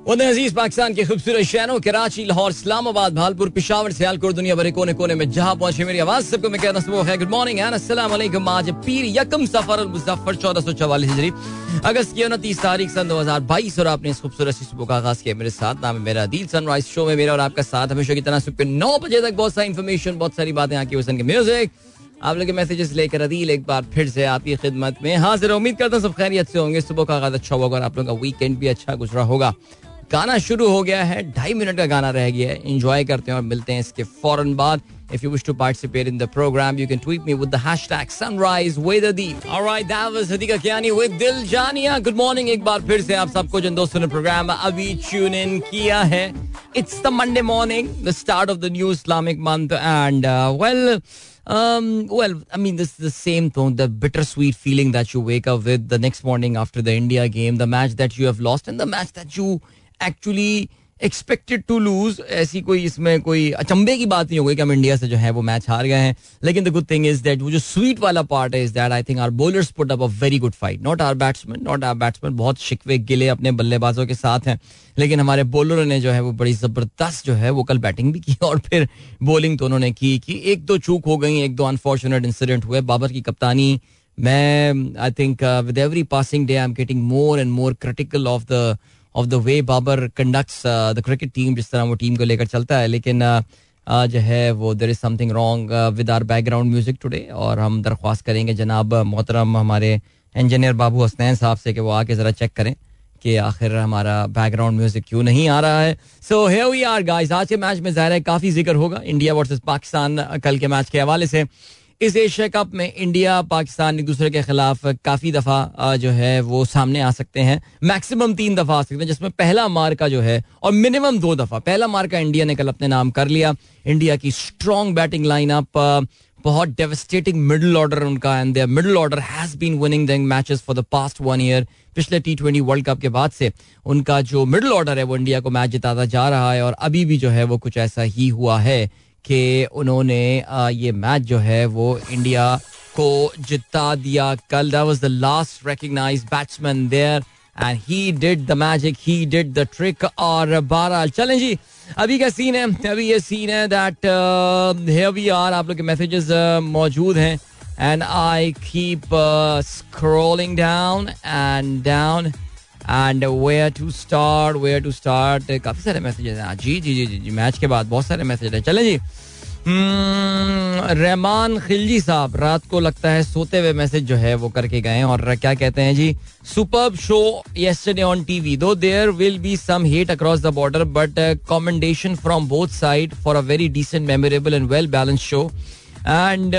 अज़ीज़ पाकिस्तान के खूबसूरत शहरों, कराची, लाहौर, इस्लामाबाद, भालपुर, पिशावर, सियालकोट, दुनिया भरे कोने कोने में जहाँ पहुँचे मेरी आवाज़, सबको मैं कहता हूँ गुड मॉर्निंग एंड अस्सलाम आज पीर यकम सफ़र मुजफ्फर, चौदह सौ चवालीस अगस्त की उनतीस तारीख सन दो हज़ार बाईस और आपने इस खूबसूरत सुबह का आगाज़ किया मेरे साथ। नाम है मेरा दिल सनराइज शो में मेरा और आपका साथ हमेशा की तरह सुबह नौ बजे तक बहुत सारी इन्फॉर्मेशन बहुत सारी बातें आकी हुसन के म्यूज़िक आप लोग मैसेजेस लेकर अदील एक बार फिर से आपकी खिदमत में हाजिर उम्मीद करता हूँ सब खैरियत से होंगे, सुबह का आगाज़ अच्छा होगा और आप लोगों का वीकेंड भी अच्छा गुजरा होगा। गाना शुरू हो गया है ढाई मिनट का गाना रह गया है इंजॉय करते हैं और मिलते हैं इसके फ़ौरन बाद If you wish to participate in the program, you can tweet me with the hashtag sunrise with Adil. All right, that was Hadika Kiani with Dil Jania. Good morning. एक बार फिर से आप सबको जिन दोस्तों ने प्रोग्राम अभी ट्यून इन किया है the Monday morning, the start of the new Islamic month, and uh, well. Um, well, I mean, this is the same thing, the bittersweet feeling that you wake up with the next morning after the India game, the match that you have lost, and the match that you actually expected to lose ऐसी कोई इसमें कोई अचंबे की बात नहीं हो गई कि हम इंडिया से जो है वो मैच हार गए हैं। लेकिन the good thing is that वो जो स्वीट वाला पार्ट है is that I think our bowlers put up a very good fight not our batsman not our batsman बहुत शिकवे गिले अपने बल्लेबाजों के साथ हैं। लेकिन हमारे बॉलरों ने जो है वो बड़ी ज़बरदस्त जो है वो कल बैटिंग भी की और फिर बॉलिंग तो उन्होंने की, कि एक दो चूक हो गई, एक दो अनफॉर्चुनेट इंसिडेंट हुए। बाबर की कप्तानी, मैं I think with every passing day I am getting more and more critical of the of the way Babar conducts the cricket team जिस तरह वो टीम को लेकर चलता है। लेकिन uh, जो है वो there is something wrong with our background music today और हम दरख्वास्त करेंगे जनाब मोहतरम हमारे इंजीनियर बाबू हसनैन साहब से कि वो आके ज़रा चेक करें कि आखिर हमारा बैकग्राउंड म्यूज़िक क्यों नहीं आ रहा है। So hey we are guys आज के मैच में ज़ाहिर है काफ़ी ज़िक्र होगा। इंडिया वर्सेस पाकिस्तान कल के मैच के हवाले से। इस एशिया कप में इंडिया, पाकिस्तान एक दूसरे के खिलाफ काफ़ी दफ़ा जो है, वो सामने आ सकते हैं। मैक्सिमम तीन दफ़ा आ सकते हैं, जिसमें पहला मार का जो है, और मिनिमम दो दफ़ा, पहला मार का इंडिया ने कल अपने नाम कर लिया। इंडिया की स्ट्रॉन्ग बैटिंग लाइनअप बहुत डेवस्टेटिंग मिडिल ऑर्डर उनका and their middle order has been winning the matches for the past one year पिछले टी ट्वेंटी वर्ल्ड कप के बाद से उनका जो मिडिल ऑर्डर है, वो इंडिया को मैच जिताता जा रहा है, और अभी भी जो है, वो कुछ ऐसा ही हुआ है। कि उन्होंने ये मैच जो है वो इंडिया को जिता दिया कल। That was the last recognised batsman there and he did the magic he did the trick और बहरहाल, चलें जी, अभी का सीन है, अभी ये सीन है दैट वी आर आप लोग के मैसेजेस मौजूद हैं। And I keep scrolling down and down and where to start where to start काफ़ी सारे मैसेजेस हैं। जी जी जी जी जी मैच के बाद बहुत सारे मैसेज हैं। चले जी। रहमान खिलजी साहब रात को लगता है सोते हुए मैसेज जो है वो करके गए और क्या कहते हैं ji? Super show yesterday on TV though there will be some hate across the border but commendation from both side for a very decent memorable and well balance show and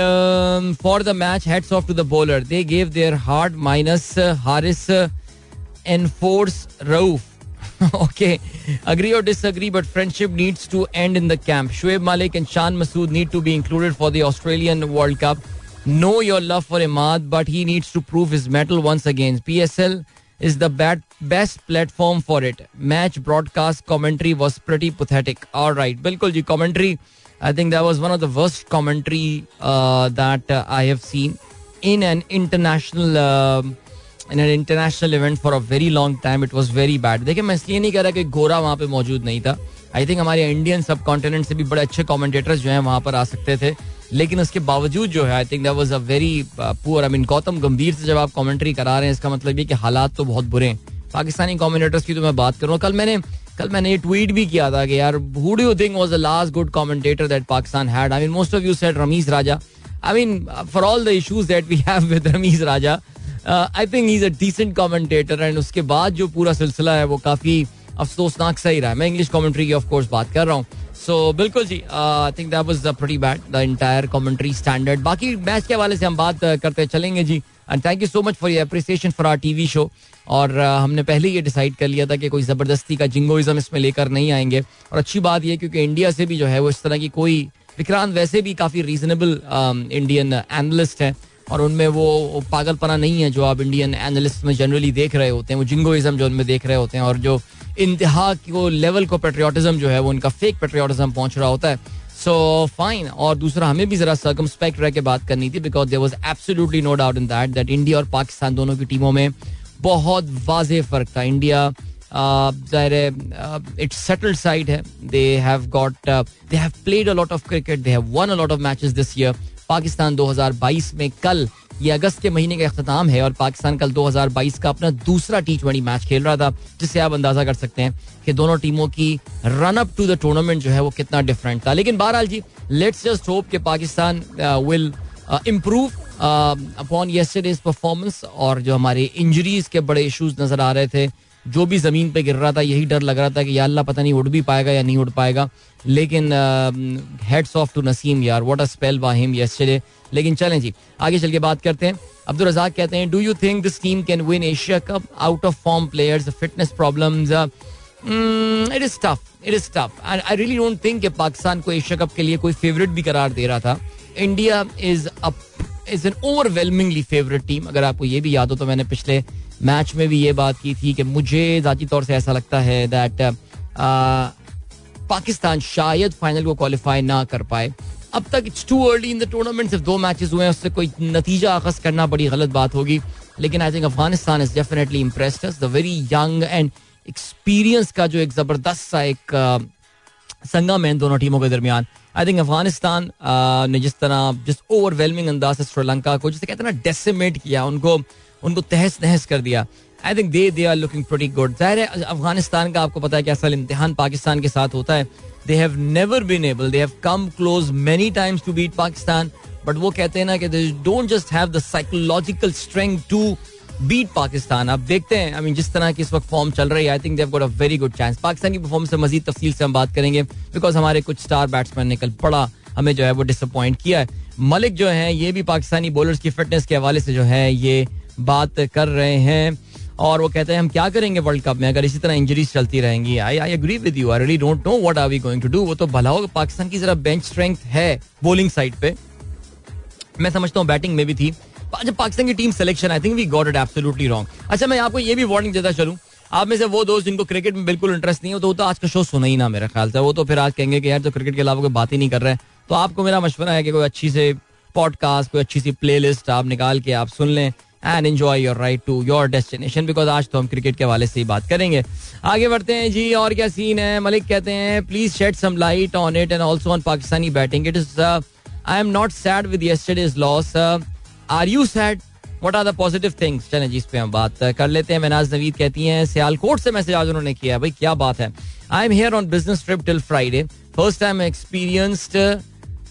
for the match hats off to the the they gave gave their minus Haris uh, Enforce Rauf. okay, agree or disagree, but friendship needs to end in the camp. Shoaib Malik and Shan Masood need to be included for the Australian World Cup. Know your love for Imad, but he needs to prove his mettle once again. PSL is the best platform for it. Match broadcast commentary was pretty pathetic. All right, Bilkul commentary. I think that was one of the worst commentary uh, that uh, I have seen in an international uh, in an international event for a very long time it was very bad देखिए, मैं इसलिए नहीं कह रहा कि गोरा वहाँ पे मौजूद नहीं था। आई थिंक हमारे इंडियन सब कॉन्टिनेंट से भी बड़े अच्छे कॉमेंटेटर्स जो है वहाँ पर आ सकते थे। लेकिन उसके बावजूद जो है I think that was a very poor I mean Gautam Gambhir से जब आप कमेंट्री करा रहे हैं, इसका मतलब ये कि हालात तो बहुत बुरे हैं। पाकिस्तानी कॉमेंटेटर्स की तो मैं बात करूँ। कल मैंने कल मैंने ये ट्वीट भी किया था कि यार who do you think was the last good commentator that Pakistan had I mean most of you said Ramiz Raja I mean for all the issues that we have with Ramiz Raja I think is a decent commentator and उसके बाद जो पूरा सिलसिला है वो काफ़ी अफसोसनाक सही रहा है मैं इंग्लिश कमेंट्री की ऑफ़ कोर्स बात कर रहा हूँ सो बिल्कुल ji I think that was pretty bad the entire commentary standard बाकी मैच के हवाले से हम बात करते चलेंगे ji and thank you so much for your appreciation for our TV show और हमने पहले ये डिसाइड कर लिया था कि कोई ज़बरदस्ती का जिंगोइज़म इसमें लेकर नहीं आएँगे और अच्छी बात यह क्योंकि इंडिया से भी जो है वो इस तरह की कोई विक्रांत वैसे भी काफ़ी रीजनेबल इंडियन एनलिस्ट है और उनमें वो पागलपना नहीं है जो आप इंडियन एनालिस्ट में जनरली देख रहे होते हैं, वो जिंगोइज्म जो उनमें देख रहे होते हैं और जो इंतहा को लेवल को पेट्रियाटिज्म जो है, वो उनका फेक पेट्रियाटिज्म पहुँच रहा होता है। सो फाइन और दूसरा, हमें भी जरा सर्कमस्पेक्ट रह के बात करनी थी because there was absolutely no doubt in that that India और पाकिस्तान दोनों की टीमों में बहुत वाजे फ़र्क था। इंडिया ज़ाहिर इट्स सेटल्ड साइड है। They have got they have played a lot of cricket they have won a lot of matches this year Pakistan 2022 में कल ये अगस्त के महीने का अख्ताम है और पाकिस्तान कल 2022 का अपना दूसरा टी ट्वेंटी मैच खेल रहा था, जिससे आप अंदाज़ा कर सकते हैं कि दोनों टीमों की run up to the tournament जो है वो कितना डिफरेंट था। लेकिन बहरहाल जी लेट्स जस्ट होप कि Pakistan will improve upon yesterday's performance और जो हमारे इंजरीज के बड़े इश्यूज़ नज़र आ रहे थे जो भी ज़मीन पे गिर रहा था, यही डर लग रहा था कि या अल्लाह पता नहीं उड़ भी पाएगा या नहीं उड़ पाएगा। लेकिन हेड्स ऑफ़ टू नसीम यार what a spell by him yesterday लेकिन चलें जी, आगे चल के बात करते हैं। अब्दुल रजाक कहते हैं do you think this team can win Asia cup out of form players fitness problems it is tough it is tough and I really don't think कि पाकिस्तान को एशिया कप के लिए कोई फेवरेट भी करार दे रहा था। India is is an overwhelmingly favourite team अगर आपको ये भी याद हो तो मैंने पिछले मैच में भी ये बात की थी कि मुझे जाती तौर से ऐसा लगता है दैट पाकिस्तान शायद फाइनल को क्वालिफाई ना कर पाए। अब तक it's too early in the tournament सिर्फ़ दो मैचेस हुए हैं, उससे कोई नतीजा अखज करना बड़ी गलत बात होगी। लेकिन I think Afghanistan is definitely impressed the very young and experience का जो एक ज़बरदस्त सा एक संगम है दोनों टीमों के दरमियान। आई थिंक अफ़गानिस्तान ने जिस तरह, जिस ओवरवेलमिंग अंदाज से श्रीलंका को, जिसे कहते हैं ना डेसिमेट किया, उनको उनको तहस नहस कर दिया। I think they they are looking pretty good ज़ाहिर है, अफ़गानिस्तान का आपको पता है कि असल इम्तिहान पाकिस्तान के साथ होता है। They have never been able they have come close many times to beat Pakistan but वो कहते हैं ना कि they don't just have the psychological strength to beat Pakistan अब देखते हैं. आई मीन जिस तरह की इस वक्त फॉर्म चल रही है I think they've got a very good chance Pakistan की परफॉर्मेंस से मजीद तफसील से हम बात करेंगे बिकॉज़ हमारे कुछ स्टार बैट्समैन ने कल पड़ा हमें जो है वो डिसअपॉइंट किया है. मलिक जो है, ये भी पाकिस्तानी बॉलर्स की फिटनेस के हवाले से जो है ये बात कर रहे हैं. और वो कहते हैं, हम क्या करेंगे वर्ल्ड कप में अगर इसी तरह इंजरीज चलती रहेंगी? I I agree with you I really don't know what are we going to do वो तो भला होगा. पाकिस्तान की जरा बेंच स्ट्रेंथ है बॉलिंग साइड पे. मैं समझता हूँ बैटिंग में भी थी. जब पाकिस्तान की team selection I think we got it absolutely wrong अच्छा मैं आपको ये भी वार्निंग देता चलूँ। आप में से वो दोस्त जिनको क्रिकेट में बिल्कुल इंटरेस्ट नहीं हो तो वो तो आज का शो सुना ही ना मेरा ख्याल से। वो तो फिर आज कहेंगे कि यार तो क्रिकेट के अलावा कोई बात ही नहीं कर रहे हैं। तो आपको मेरा मशवरा है कि कोई अच्छी से पॉडकास्ट कोई अच्छी सी प्ले आप निकाल के आप सुन लें and enjoy your ride to your destination because आज तो हम क्रिकेट के हवाले से ही बात करेंगे। आगे बढ़ते हैं जी, और क्या सीन है? मलिक कहते हैं please shed some light on it and also on Pakistani batting it is I am not sad with yesterday's loss are you sad what are the things चले जी, इस हम बात कर लेते हैं। मेनाज नवीद कहती हैं, सियालकोट से मैसेज आज उन्होंने किया है। भाई, क्या बात है। I am here on business trip till Friday first time experienced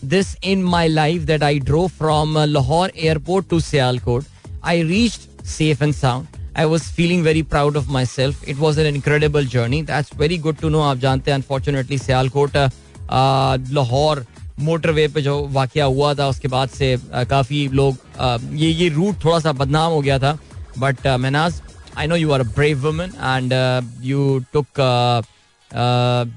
this in my life that I drove from Lahore airport to Sialkot I reach safe and sound I was feeling very proud of myself it was an incredible journey that's very good to know आप जानते हैं unfortunately Sialkot Lahore motorway पे जो वाक्य हुआ था, उसके बाद से काफ़ी लोग ये ये रूट थोड़ा सा बदनाम हो गया था। But Menaj I know you are a brave woman and you took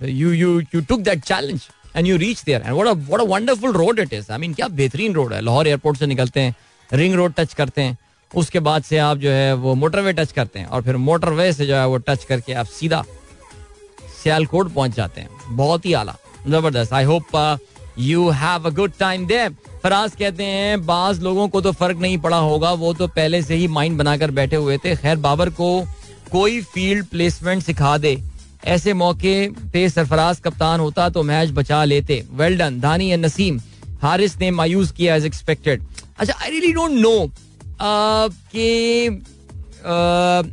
you you you took that challenge and you reach there and what what a wonderful road it is I mean क्या बेहतरीन road है। Lahore airport से निकलते हैं ring road touch करते हैं, उसके बाद से आप जो है वो मोटरवे टच करते हैं और फिर मोटरवे से जो है वो टच करके आप सीधा सियालकोट पहुँच जाते हैं। बहुत ही आला, ज़बरदस्त। I hope you have a good time दे फराज कहते हैं, बाज लोगों को तो फ़र्क नहीं पड़ा होगा, वो तो पहले से ही माइंड बनाकर बैठे हुए थे। खैर, बाबर को कोई फ़ील्ड प्लेसमेंट सिखा दे। ऐसे मौके पे सरफराज कप्तान होता तो मैच बचा लेते। Well done Dahani and Naseem. Haris ने मायूस किया एज एक्सपेक्टेड अच्छा आई रियली डोंट नो कि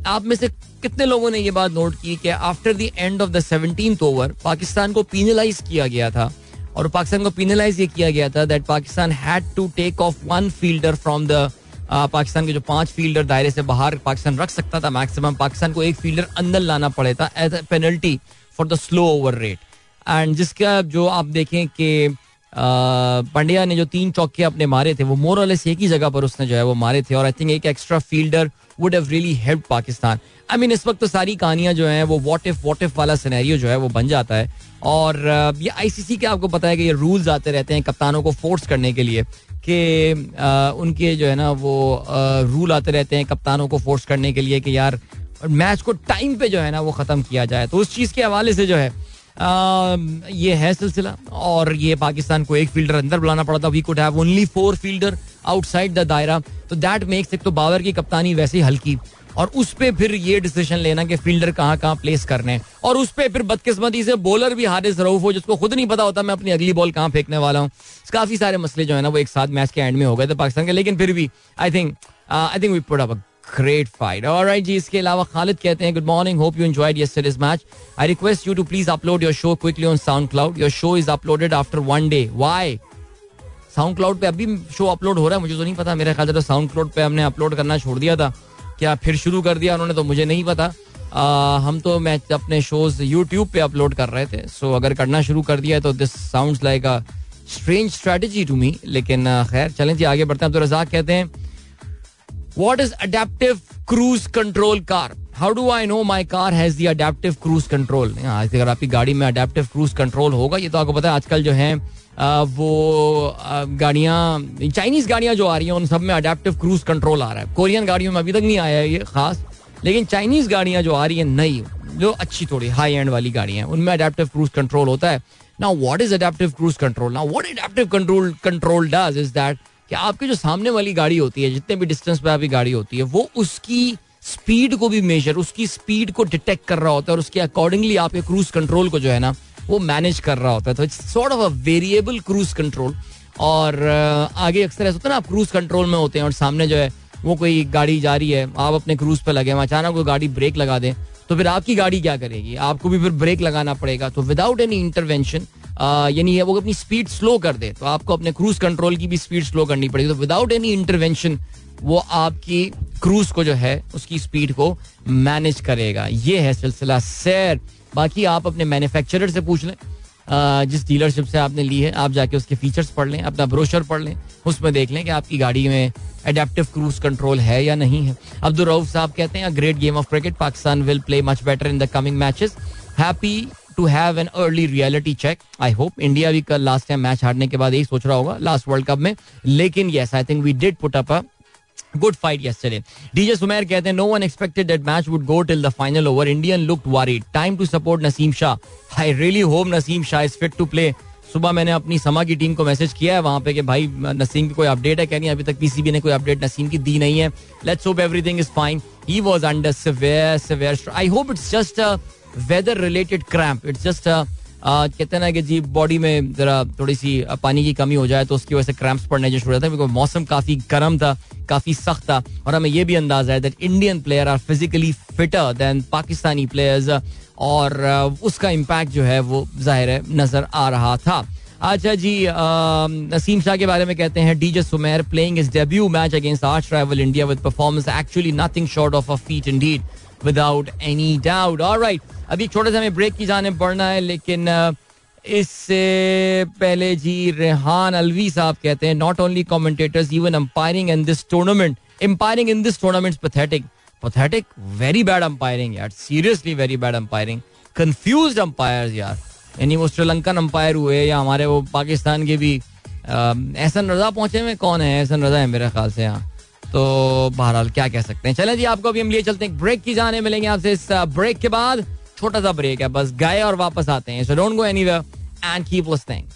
आप में से कितने लोगों ने ये बात नोट की कि after the end of the seventeen over Pakistan को पीनलाइज किया गया था। और पाकिस्तान को पिनलाइज ये किया गया था that Pakistan had to take off one fielder from the Pakistan के जो पाँच फील्डर दायरे से बाहर पाकिस्तान रख सकता था मैक्सिमम पाकिस्तान को एक फील्डर अंदर लाना पड़े था as a penalty for the slow over rate and जिसका जो आप देखें कि पंड्या ने जो तीन चौके अपने मारे थे, वो मोर ऑलेस एक ही जगह पर उसने जो है वो मारे थे, और आई थिंक एक extra fielder would have really help Pakistan. I mean इस वक्त तो सारी कहानियाँ जो है, वो वॉट इफ़ वॉट इफ़ वाला सिनेरियो जो है, वो बन जाता है। और ये आईसीसी के आपको पता है कि ये रूल्स आते रहते हैं कप्तानों को फोर्स करने के लिए, कि उनके जो है ना वो रूल आते रहते हैं कप्तानों को फोर्स करने के लिए कि यार मैच को टाइम पे जो है ना वो ख़त्म किया जाए। तो उस चीज़ के हवाले से जो है ये है सिलसिला और ये पाकिस्तान को एक फील्डर अंदर बुलाना पड़ा था। We could have only four fielder outside the दायरा तो दैट मेक्स एक तो बाबर की कप्तानी वैसे ही हल्की और उस पर फिर ये डिसीज़न लेना कि फील्डर कहाँ कहाँ प्लेस करने और उस पर फिर बदकिस्मती से बॉलर भी हारिस रऊफ हो, जिसको खुद नहीं पता होता मैं अपनी अगली बॉल कहाँ फेंकने वाला हूँ। काफ़ी सारे मसले जो है ना, वो एक साथ मैच के एंड में हो गए थे पाकिस्तान के। लेकिन फिर भी I think I think we put up great fight और राइट जी इसके अलावा खालिद कहते हैं good morning hope you enjoyed yesterday's match I request you to please upload your show quickly on SoundCloud your show is uploaded after one day why SoundCloud पे अभी show upload हो रहा है मुझे तो नहीं पता। मेरे ख्याल से तो साउंड क्लाउड पे हमने अपलोड करना छोड़ दिया था। क्या फिर शुरू कर दिया उन्होंने तो मुझे नहीं पता। आ, हम तो मैं अपने शोज़ यूट्यूब पे अपलोड कर रहे थे। सो अगर करना शुरू कर दिया है तो this sounds like a strange strategy to me लेकिन खैर चलें जी आगे बढ़ते हैं। तो रजाक कहते हैं what is adaptive cruise control car how do I know my car has the adaptive cruise control अगर आपकी गाड़ी में अडेप्टिव क्रूज कंट्रोल होगा, ये तो आपको पता है आजकल जो है वो गाड़ियाँ चाइनीज़ गाड़ियाँ जो आ रही हैं, उन सब में अडेप्टिव क्रूज कंट्रोल आ रहा है। कोरियन गाड़ियों में अभी तक नहीं आया है ये खास, लेकिन चाइनीज़ गाड़ियाँ जो आ रही हैं, नई, जो अच्छी थोड़ी हाई एंड वाली गाड़ियाँ उनमें अडेप्टिव क्रूज कंट्रोल होता है। Now what is adaptive cruise control now what adaptive control control does is that कि आपकी जो सामने वाली गाड़ी होती है, जितने भी डिस्टेंस पे आपकी गाड़ी होती है, वो उसकी स्पीड को भी मेजर उसकी स्पीड को डिटेक्ट कर रहा होता है और उसके अकॉर्डिंगली आपके क्रूज कंट्रोल को जो है ना, वो मैनेज कर रहा होता है। तो it's sort of a variable cruise control और आगे अक्सर ऐसा होता है ना, आप क्रूज कंट्रोल में होते हैं और सामने जो है, वो कोई गाड़ी जा रही है, आप अपने क्रूज पर लगे अचानक कोई गाड़ी ब्रेक लगा दें तो फिर आपकी गाड़ी क्या करेगी? आपको भी फिर ब्रेक लगाना पड़ेगा। तो विदाउट एनी इंटरवेंशन यानी वो अपनी स्पीड स्लो कर दे तो आपको अपने क्रूज कंट्रोल की भी स्पीड स्लो करनी पड़ेगी। तो विदाउट एनी इंटरवेंशन वो आपकी क्रूज को जो है, उसकी स्पीड को मैनेज करेगा। ये है सिलसिला। सैर बाकी आप अपने मैन्युफैक्चरर से पूछ लें। जिस डीलरशिप से आपने ली है, आप जाके उसके फीचर्स पढ़ लें, अपना ब्रोशर पढ़ लें, उसमें देख लें कि आपकी गाड़ी में एडेप्टिव क्रूज कंट्रोल है या नहीं है। अब्दुल रऊफ साहब कहते हैं great game of cricket Pakistan will play much better in the coming matches happy to have an early reality check I hope India भी कल लास्ट टाइम मैच हारने के बाद यही सोच रहा होगा लास्ट वर्ल्ड कप में। लेकिन yes I think we did put up a good fight yesterday. DJ Sumer कहते हैं no one expected that match would go till the final over Indian looked worried time to support Naseem Shah I really hope Naseem Shah is fit to play सुबह मैंने अपनी समा की team को message किया है, वहाँ पे कि भाई नसीम की कोई अपडेट है कह नहीं? अभी तक पीसीबी ने कोई अपडेट नसीम की दी नहीं है। Let's hope everything is fine he was under severe severe I hope it's just weather related cramp it's just कहते ना कि जी बॉडी में जरा थोड़ी सी पानी की कमी हो जाए तो उसकी वजह से क्रैम्प्स पड़ने जो शुरू होता है। मौसम काफ़ी गर्म था, काफ़ी सख्त था। और हमें यह भी अंदाज़ा है that Indian player are physically fitter than Pakistani players और उसका इम्पैक्ट जो है वो ज़ाहिर है, नज़र आ रहा था। अच्छा जी नसीम शाह के बारे में कहते हैं, DJ Sumer playing his debut match against arch rival India with performance actually nothing short of a feat indeed without any doubt alright अभी छोटे से हमें ब्रेक की जाने पड़ना है, लेकिन इससे पहले जी रेहान अलवी साहब कहते हैं not only commentators even umpiring in this tournament umpiring in this tournament pathetic pathetic very bad umpiring यार seriously very bad umpiring confuse umpire यार. यानी वो श्रीलंकन अंपायर हुए या हमारे वो पाकिस्तान के भी एहसन रजा पहुँचे में कौन है? एहसन रजा है मेरे ख्याल से यहाँ तो बहरहाल, क्या कह सकते हैं? चले जी, आपको अभी हम लिए चलते हैं ब्रेक की जाने मिलेंगे आपसे इस ब्रेक के बाद। छोटा सा ब्रेक है बस गए और वापस आते हैं so don't go anywhere and keep listening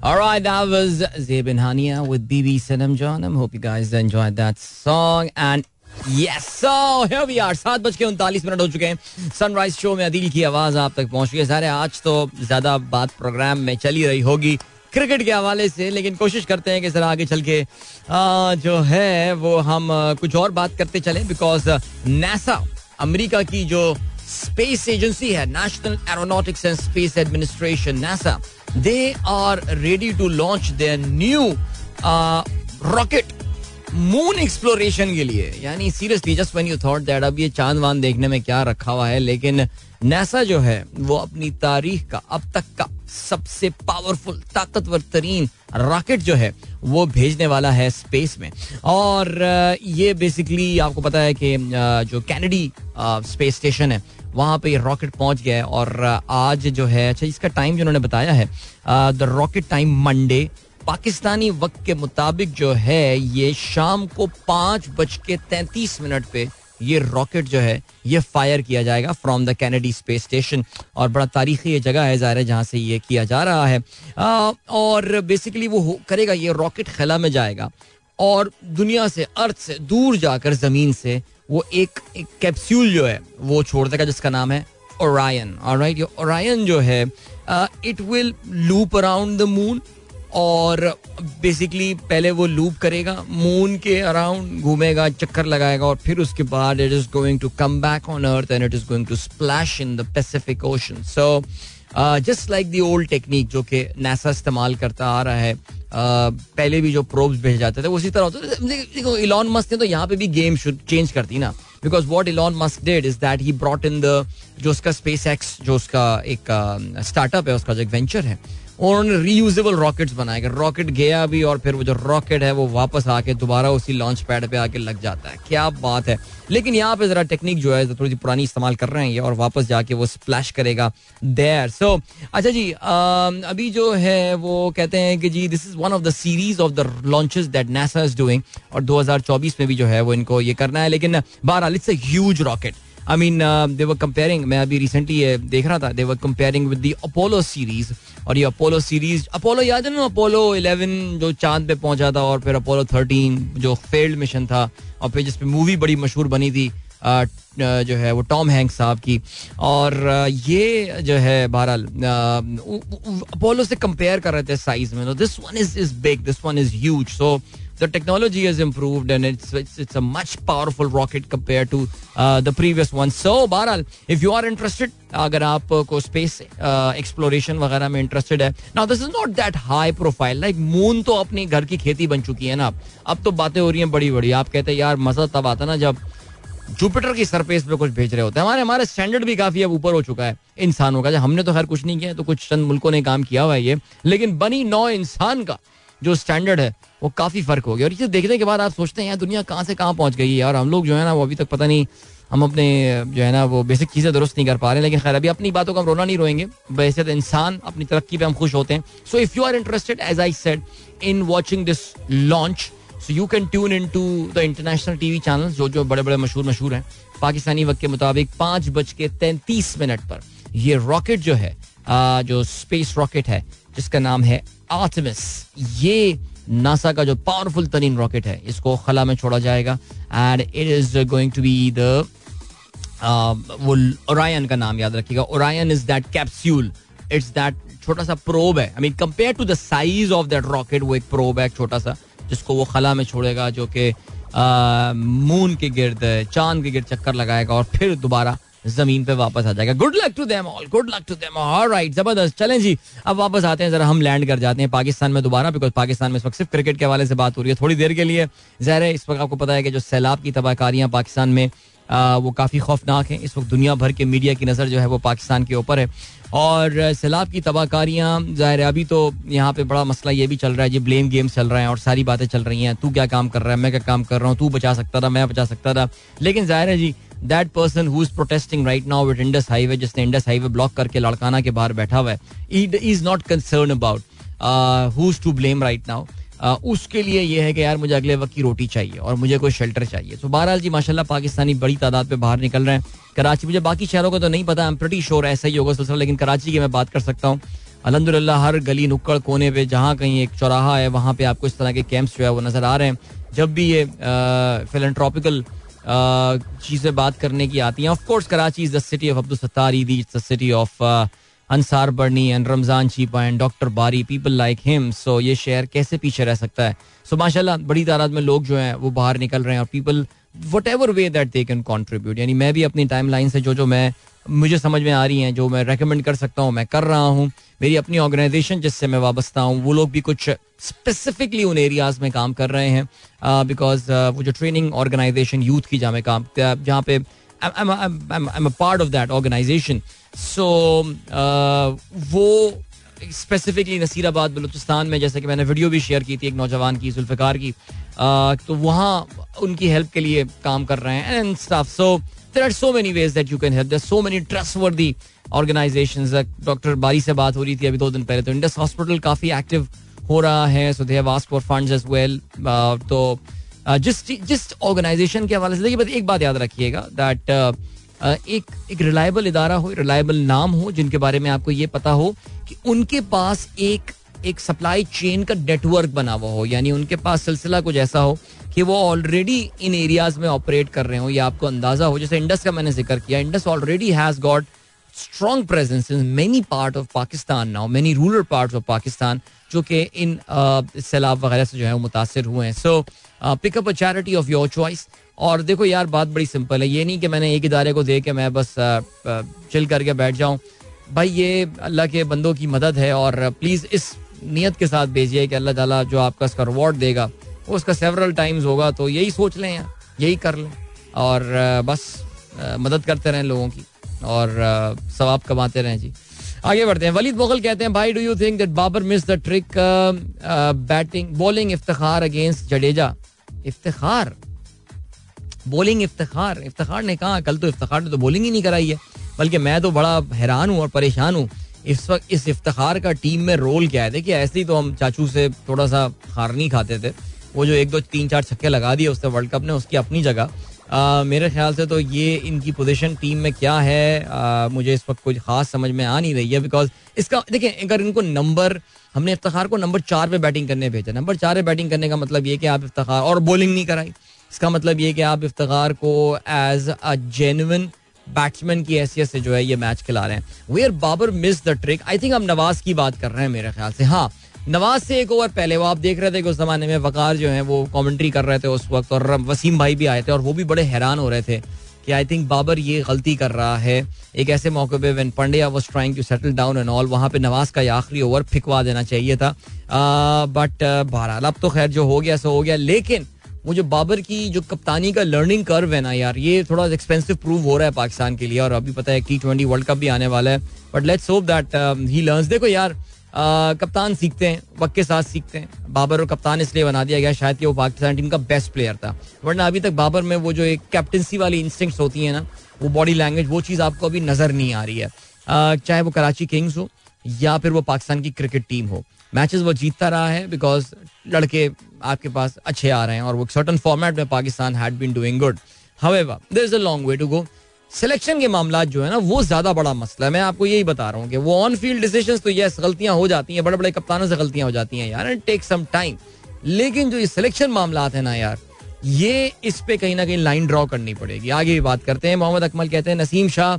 Alright, that was Zebin Hania with BB Sinam John. I hope you guys enjoyed that song. And yes, so here we are. सात बज के उनतालीस मिनट हो चुके हैं सनराइज शो में अदील की आवाज़ आप तक पहुँच गई सारे आज तो ज़्यादा बात प्रोग्राम में चली रही होगी क्रिकेट के हवाले से लेकिन कोशिश करते हैं कि सर आगे चल के आ, जो है वो हम कुछ और बात करते चले बिकॉज़ नासा अमेरिका की जो स्पेस एजेंसी है National Aeronautics and Space Administration NASA they are ready to launch their new rocket moon exploration के लिए. यानी seriously just when you thought that अब ये चाँद वांद देखने में क्या रखा हुआ है, लेकिन नासा जो है, वो अपनी तारीख का, अब तक का सबसे पावरफुल ताकतवर तरीन रॉकेट जो है, वो भेजने वाला है स्पेस में. और ये बेसिकली आपको पता है कि जो कैनेडी स्पेस स्टेशन है वहाँ पे ये रॉकेट पहुँच गया है और आज जो है अच्छा इसका टाइम जो उन्होंने बताया है the rocket time Monday Pakistani वक्त के मुताबिक जो है ये शाम को पाँच बज के तैतीस मिनट पे ये रॉकेट जो है ये फायर किया जाएगा from the Kennedy space station और बड़ा तारीखी ये जगह है ज़ाहिर जहाँ से ये किया जा रहा है। आ, और बेसिकली वो करेगा ये रॉकेट खला में जाएगा और दुनिया से अर्थ से दूर जाकर ज़मीन से वो एक एक कैप्सूल जो है, वो छोड़ देगा जिसका नाम है ओरायन राइट ये ओरायन जो है it will loop around the moon और बेसिकली पहले वो लूप करेगा मून के अराउंड घूमेगा, चक्कर लगाएगा और फिर उसके बाद it is going to come back on earth and it is going to splash in the Pacific Ocean so just like the old technique जो कि नासा इस्तेमाल करता आ रहा है uh, पहले भी जो प्रोब्स भेज जाते थे उसी तरह होता इलॉन मस्क ने तो यहाँ पे भी गेम चेंज कर दी ना। Because what Elon Musk did is that he brought in the जो उसका स्पेस एक्स जो उसका एक स्टार्टअप uh, है उसका जो एक वेंचर है उन्होंने रीयूजेबल रॉकेट्स बनाए रॉकेट गया भी और फिर वो जो रॉकेट है वो वापस आके दोबारा उसी लॉन्च पैड पे आके लग जाता है। क्या बात है। लेकिन यहाँ पे जरा टेक्निक जो है थोड़ी सी पुरानी इस्तेमाल कर रहे हैं ये और वापस जाके वो स्प्लैश करेगा देयर सो so, अच्छा जी आ, अभी जो है वो कहते हैं कि जी this is one of the series of the launches that NASA is doing और 2024 में भी जो है वो इनको ये करना है। लेकिन बहरहाल it's a huge rocket I mean they were comparing मैं अभी रिसेंटली ये देख रहा था they were comparing with the Apollo series और ये अपोलो सीरीज़ अपोलो याद है ना अपोलो 11 जो चाँद पे पहुँचा था और फिर अपोलो 13 जो फेल्ड मिशन था और फिर जिसपे मूवी बड़ी मशहूर बनी थी आ, जो है वो टॉम हैंक साहब की। और ये जो है बहरहाल अपोलो से कंपेयर कर रहे थे साइज़ में। This one is is big this one is huge so the technology has improved and it's it's, it's a much powerful rocket compared to uh, the previous one. So बहरहाल if you are interested अगर आप को space exploration वगैरह में interested है now this is not that high profile like moon तो अपनी घर की खेती बन चुकी है ना अब। तो बातें हो रही हैं बड़ी बड़ी। आप कहते हैं यार मज़ा तब आता ना जब जुपिटर की सरफेस पे कुछ भेज रहे होते हैं। हमारे हमारे स्टैंडर्ड भी काफ़ी अब ऊपर हो चुका है इंसानों का। जब हमने तो खैर कुछ नहीं किया तो कुछ चंद मुल्कों ने काम किया हुआ है ये। लेकिन बनी नौ इंसान का जो स्टैंडर्ड है, वो काफ़ी फ़र्क हो गया। और इसे देखने के बाद आप सोचते हैं दुनिया कहाँ से कहाँ पहुँच गई है और हम लोग जो है ना, वो अभी तक पता नहीं, हम अपने, जो है ना, वो बेसिक चीज़ें दुरुस्त नहीं कर पा रहे हैं। लेकिन खैर, अभी अपनी बातों को हम रोना नहीं रोएँगे। तो इंसान अपनी तरक्की पे हम खुश होते हैं। So if you are interested as I said in watching this launch so you can tune in to the international T V channel जो जो बड़े बड़े मशहूर मशहूर हैं। पाकिस्तानी वक्त के मुताबिक पाँच बज के तैंतीस मिनट पर ये रॉकेट जो है जो स्पेस रॉकेट है, जिसका नाम है आर्टमिस ये नासा का जो पावरफुल तरीन रॉकेट है, इसको खला में छोड़ा जाएगा। And it is going to be the वो ओरायन का नाम याद रखिएगा। Orion is that capsule it's that छोटा सा प्रोब है। I mean compare to the size of that rocket वो एक प्रोब है छोटा सा, जिसको वो खला में छोड़ेगा, जो कि मून के गिर्द, चाँद के गिर्द चक्कर लगाएगा और फिर दोबारा ज़मीन पे वापस आ जाएगा। Good luck to them all good luck to them all right ज़बरदस्त। चलें जी अब वापस आते हैं जरा हम लैंड कर जाते हैं पाकिस्तान में दोबारा बिकॉज़ पाकिस्तान में इस वक्त सिर्फ़ क्रिकेट के हवाले से बात हो रही है थोड़ी देर के लिए। जहर है इस वक्त आपको पता है कि जो सैलाब की तबाहकारियाँ पाकिस्तान में आ, वो काफ़ी खौफनाक हैं। इस वक्त दुनिया भर के मीडिया की नज़र जो है वो पाकिस्तान के ऊपर है। और सैलाब की तबाहकारियाँ ज़ाहिर अभी तो यहाँ पे बड़ा मसला ये भी चल रहा है जी ब्लेम गेम्स चल रहे हैं और सारी बातें चल रही हैं। तू क्या काम कर रहा है? मैं क्या काम कर रहा हूँ? तू बचा सकता था मैं बचा सकता था। लेकिन ज़ाहिर है जी that person who is protesting right now with Indus highway जिसने इंडस हाईवे ब्लॉक करके लड़काना के बाहर बैठा हुआ है is not concern about who is to blame right now उसके लिए यह है कि यार मुझे अगले वक्त की रोटी चाहिए और मुझे कोई शेल्टर चाहिए। तो बहरहाल जी, माशाल्लाह पाकिस्तानी बड़ी तादाद पे बाहर निकल रहे हैं। कराची, मुझे बाकी शहरों का तो नहीं पता एम प्रटी श्योर ऐसा ही होगा सिलसिला, लेकिन कराची की मैं बात कर सकता हूँ। अलहमदिल्ला हर गली नुक्कड़ कोने पे जहाँ कहीं एक चौराहा है, वहाँ पे आपको इस तरह के कैंप्स जो है वो नज़र आ रहे हैं। जब भी ये फिलेंट्रॉपिकल चीज़ें बात करने की आती हैं। Of course Karachi is the city of Abdul Sattar Edhi is the city of Ansar Burney and Ramzan Chhipa and doctor Bari people like him so ये शहर कैसे पीछे रह सकता है? सो so, माशाल्लाह बड़ी तादाद में लोग जो हैं वो बाहर निकल रहे हैं और people whatever way that they can contribute यानी मैं भी अपनी टाइम लाइन से जो जो मैं मुझे समझ में आ रही हैं जो मैं रेकमेंड कर सकता हूँ मैं कर रहा हूँ मेरी अपनी ऑर्गेनाइजेशन जिससे मैं वाबस्ता हूँ वो लोग भी कुछ स्पेसिफिकली उन एरियाज़ में काम कर रहे हैं बिकॉज़ uh, uh, वो जो ट्रेनिंग ऑर्गेनाइजेशन यूथ की जहाँ काम जहाँ पे part of that organisation so वो स्पेसिफिकली नसीराबाद बलूचिस्तान में, जैसे कि मैंने वीडियो भी शेयर की थी एक नौजवान की जुल्फ़िकार की। तो वहाँ उनकी हेल्प के लिए काम कर रहे हैं and staff so there are so many ways that you can help there so many trustworthy organisation doctor Bari से बात हो रही थी अभी दो दिन पहले तो इंडस हॉस्पिटल काफ़ी एक्टिव हो रहा है so they have ask for funds as well तो जिस जिस ऑर्गेनाइजेशन के हवाले से, देखिए, बस एक बात याद रखिएगा दैट एक एक रिलायबल इदारा हो रिलायबल नाम हो, जिनके बारे में आपको ये पता हो कि उनके पास एक एक सप्लाई चेन का नेटवर्क बना हुआ हो, यानी उनके पास सिलसिला कुछ ऐसा हो कि वो ऑलरेडी इन एरियाज़ में ऑपरेट कर रहे हो, या आपको अंदाज़ा हो, जैसे इंडस का मैंने ज़िक्र किया Indus already has got strong presence in many part of Pakistan now many rural part of Pakistan जो कि इन सैलाब वगैरह से जो है वो मुतासर हुए हैं। So pick up a charity of your choice और देखो यार, बात बड़ी सिंपल है। ये नहीं कि मैंने एक इदारे को दे के मैं बस चिल करके बैठ जाऊँ। भाई, ये अल्लाह के बंदों की मदद है और प्लीज़ इस नीयत के साथ भेजिए कि अल्लाह ताला जो आपका इसका रिवॉर्ड देगा, वो उसका सेवरल टाइम्स होगा तो यही सोच लें यार, यही कर लें। और बस मदद करते रहें लोगों की और सवाब कमाते रहें जी। आगे बढ़ते हैं। वलीद मुगल कहते हैं, भाई do you think that Babar miss the trick batting bowling Iftikhar against Jadeja? इफ्तार बॉलिंग इफ्तार। इफ्तार ने कहा कल तो इफ्तार ने तो बॉलिंग ही नहीं कराई है। बल्कि मैं तो बड़ा हैरान हूँ और परेशान हूँ। इस वक्त इस इफ्तार का टीम में रोल क्या है? देखिए ऐसे ही तो हम चाचू से थोड़ा सा हार नहीं खाते थे। वो जो एक दो तीन चार छक्के लगा दिए उसने वर्ल्ड कप ने उसकी अपनी जगह। मेरे ख्याल से तो ये इनकी पोजीशन टीम में क्या है आ, मुझे इस वक्त कुछ खास समझ में आ नहीं रही है बिकॉज़ इसका देखिए अगर इनको नंबर हमने इफ्तार को नंबर चार पे बैटिंग करने भेजा। नंबर चार पे बैटिंग करने का मतलब ये कि आप इफ्तार और बॉलिंग नहीं कराई। इसका मतलब ये कि आप इफ्तार को एज अ जेनुन बैट्समैन की हैसियत से जो है ये मैच खिला रहे हैं। Where Babar miss the trick I think हम नवाज़ की बात कर रहे हैं मेरे ख्याल से। हाँ नवाज़ से एक ओवर पहले, वो आप देख रहे थे कि उस जमाने में वकार जो है वो कमेंट्री कर रहे थे उस वक्त और वसीम भाई भी आए थे और वो भी बड़े हैरान हो रहे थे कि आई थिंक बाबर ये गलती कर रहा है। एक ऐसे मौके पे when Pandya was trying to settle down and all वहाँ पे नवाज़ का ये आखिरी ओवर फिकवा देना चाहिए था। बट बहरहाल, अब तो खैर जो हो गया, सो हो गया। लेकिन मुझे बाबर की जो कप्तानी का लर्निंग कर्व है ना यार, ये थोड़ा एक्सपेंसिव प्रूव हो रहा है पाकिस्तान के लिए और अभी पता है टी ट्वेंटी वर्ल्ड कप भी आने वाला है। But let's hope that he learns देखो यार कप्तान सीखते हैं, वक्त के साथ सीखते हैं। बाबर और कप्तान इसलिए बना दिया गया, शायद कि वो पाकिस्तान टीम का बेस्ट प्लेयर था। वरना अभी तक बाबर में वो जो एक कैप्टनसी वाली इंस्टिंक्ट्स होती है ना, वो बॉडी लैंग्वेज वो चीज़ आपको अभी नज़र नहीं आ रही है। चाहे वो कराची किंग्स हो या फिर वो पाकिस्तान की क्रिकेट टीम हो। मैचेस वो जीतता रहा है बिकॉज़ लड़के आपके पास अच्छे आ रहे हैं और वो सर्टन फॉर्मेट में Pakistan had been doing good there is a long way to go selection के मामला जो है ना, वो ज़्यादा बड़ा मसला है। मैं आपको यही बता रहा हूँ कि वो ऑन फ़ील्ड डिसीज़न तो यस गलतियाँ हो जाती हैं बड़े बड़े कप्तानों से गलतियाँ हो जाती हैं यार एंड टेक सम टाइम लेकिन जो ये सिलेक्शन मामला है ना यार, ये इस पे कहीं ना कहीं लाइन ड्रॉ करनी पड़ेगी। आगे भी बात करते हैं। मोहम्मद अकमल कहते हैं, नसीम शाह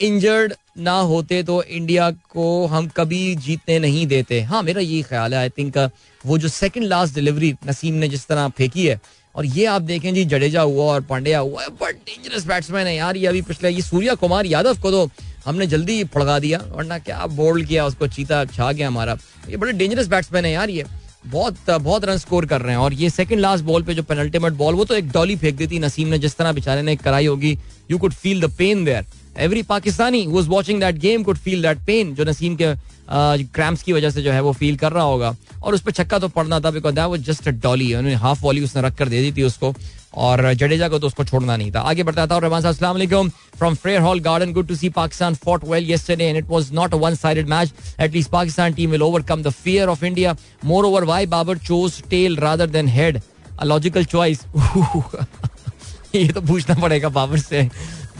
इंजर्ड ना होते तो इंडिया को हम कभी जीतने नहीं देते। हाँ मेरा ये ख्याल है आई थिंक वो जो सेकंड लास्ट डिलीवरी नसीम ने जिस तरह फेंकी है, और ये आप देखें जी, जडेजा हुआ और पांड्या हुआ है बट डेंजरस बैट्समैन है यार, ये अभी पिछले, ये सूर्या कुमार यादव को तो हमने जल्दी फड़गा दिया, वरना क्या बोल्ड किया, उसको चीता छा गया हमारा। ये बड़े डेंजरस बैट्समैन है यार ये, बहुत बहुत रन स्कोर कर रहे हैं, और ये सेकंड लास्ट बॉल पे जो पेनल्टीमेट बॉल वो तो एक डॉली फेंक दी थी नसीम ने, जिस तरह बेचारे ने कराई होगी you could feel the pain there every Pakistani was watching that game could feel that pain जो नसीम के क्रैम्प्स की वजह से जो है वो फील कर रहा होगा। और उस पर छक्का तो पड़ना था because that was just a dolly उन्होंने हाफ़ वॉली उसने रख कर दे दी थी उसको, और जडेजा को तो उसको छोड़ना नहीं था। आगे बढ़ता था रहमान अस्सलाम वालेकुम from Frere Hall Garden good to see Pakistan fought well yesterday and it was not a one sided match at least Pakistan team will overcome the fear of India moreover why Babar chose tail rather than head a logical choice ये तो पूछना पड़ेगा बाबर से।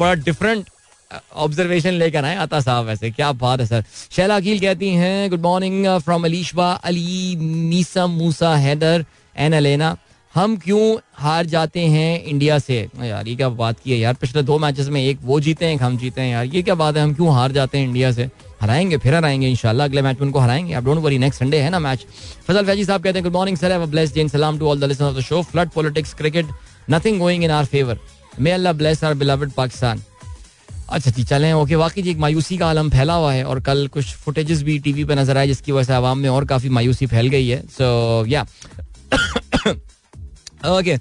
बड़ा different observation लेकर आए, आता साहब वैसे, क्या बात है सर। शैला अकील कहती हैं good morning from Alishba Ali Meesa Musa, Haider, and Alena हम क्यों हार जाते हैं इंडिया से? यार, ये क्या बात की है यार। पिछले दो मैचेस में एक वो जीते हैं हम जीते हैं यार। ये क्या बात है, हम क्यों हार जाते हैं इंडिया से? हराएँगे, फिर हराएँगे, इंशाल्लाह। अगले मैच में उनको हराएँगे। आप डोंट वरी नेक्स्ट संडे है ना मैच फजल फैजी साहब कहते हैं good morning sir have a सलाम to all the of the show flood politics cricket nothing going in our favour may Allah bless our beloved Pakistan अच्छा जी चलें ओके वाकई जी एक मायूसी का आलम फैला हुआ है और कल कुछ फुटेजेस भी टीवी पे नज़र आए जिसकी वजह से आवाम में और काफ़ी मायूसी फैल गई है। So yeah okay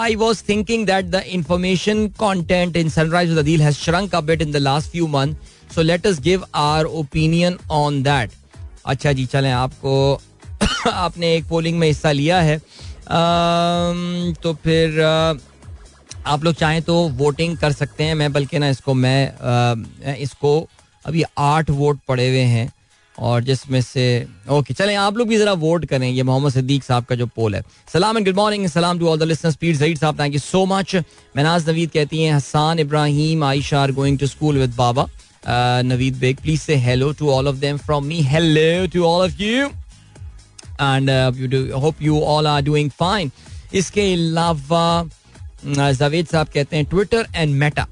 I was thinking that the information content in Sunrise Adeel has shrunk a in the last few month so let us give our opinion on that अच्छा जी चलें आपको आपने एक पोलिंग में हिस्सा लिया है। Um, तो फिर uh, आप लोग चाहें तो वोटिंग कर सकते हैं। मैं, बल्कि ना इसको मैं इसको अभी आठ वोट पड़े हुए हैं और जिसमें से ओके चलें, आप लोग भी जरा वोट करें। ये मोहम्मद सिद्दीक साहब का जो पोल है। सलाम एंड गुड मॉर्निंग सलाम to all the Pir Zaid sahab thank you so much Manaz Naveed कहती हैं, Hassan Ibrahim, Ayesha are going to school with Baba. Naveed Baig please say hello to all of them from me hello to all of you and hope you all are doing fine इसके अलावा जावेद साहब कहते हैं Twitter and Meta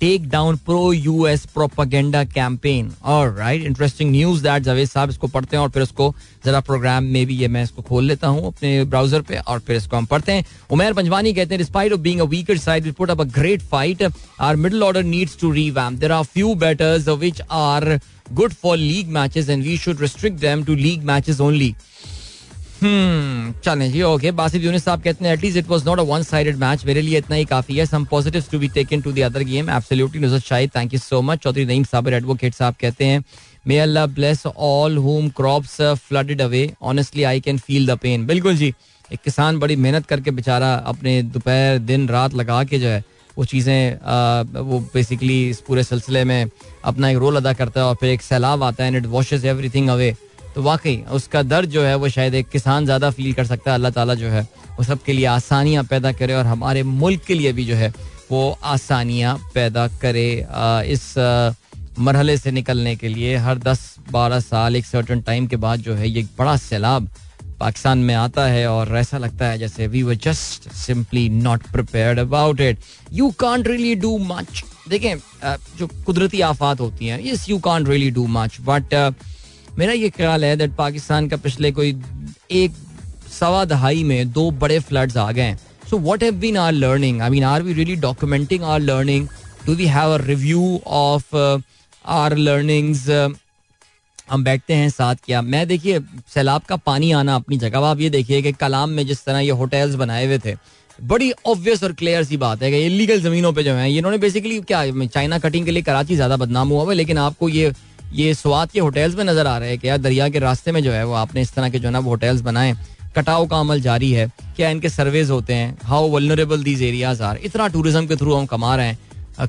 take down pro US propaganda campaign और right interesting news that Javed sahab इसको पढ़ते हैं और फिर उसको जरा प्रोग्राम में भी ये मैं इसको खोल लेता हूँ अपने ब्राउज़र पे और फिर इसको हम पढ़ते हैं। उमेर पंजवानी कहते हैं of a weaker side put up a great fight our middle order needs to revamp there are few batters which are good for league matches and we should restrict them to league matches only चलें जी okay Basif Younis साहब कहते हैं at least it was not a one sided match मेरे लिए इतना ही काफ़ी है some positives to be taken to the other game absolutely Nusrat Shahid thank you so much Chaudhry Naeem Sabir advocate sahab कहते हैं may Allah bless all home crops flooded away honestly I can feel the pain बिल्कुल जी, एक किसान बड़ी मेहनत करके बेचारा अपने दोपहर दिन, रात लगा के जो है, वो चीज़ें वो बेसिकली इस पूरे सिलसिले में अपना एक रोल अदा करता है और फिर एक सैलाब आता है and it washes everything away तो वाकई, उसका दर्द जो है, वो शायद एक किसान ज़्यादा फील कर सकता है। अल्लाह ताला जो है, वो सबके लिए आसानियाँ पैदा करे और हमारे मुल्क के लिए भी जो है, वो आसानियाँ पैदा करे इस मरहले से निकलने के लिए। हर दस बारह साल एक सर्टन टाइम के बाद जो है, ये बड़ा सैलाब पाकिस्तान में आता है और ऐसा लगता है जैसे we were just simply not prepared about it you can't really do much देखें जो कुदरती आफात होती हैं yes you can't really do much but मेरा ये ख्याल है दैट पाकिस्तान का पिछले कोई एक सवा दहाई में दो बड़े फ्लड्स आ गए so what have been our learning I mean are we really documenting our learning do we have a review of our learnings हम बैठते हैं साथ क्या। मैं देखिए, सैलाब का पानी आना अपनी जगह, आप ये देखिए कि कलाम में जिस तरह ये होटल्स बनाए हुए थे, बड़ी ऑब्वियस और क्लियर सी बात है कि इलीगल जमीनों पे जो है इन्होंने बेसिकली क्या, चाइना कटिंग के लिए कराची ज़्यादा बदनाम हुआ है, लेकिन आपको ये ये स्वाद के होटल्स में नज़र आ रहे हैं कि यार दरिया के रास्ते में जो है वो आपने इस तरह के जो है ना वो होटल्स बनाए, कटाव का अमल जारी है, क्या इनके सर्वेज होते हैं how vulnerable these areas are इतना टूरिज़्म के थ्रू हम कमा रहे हैं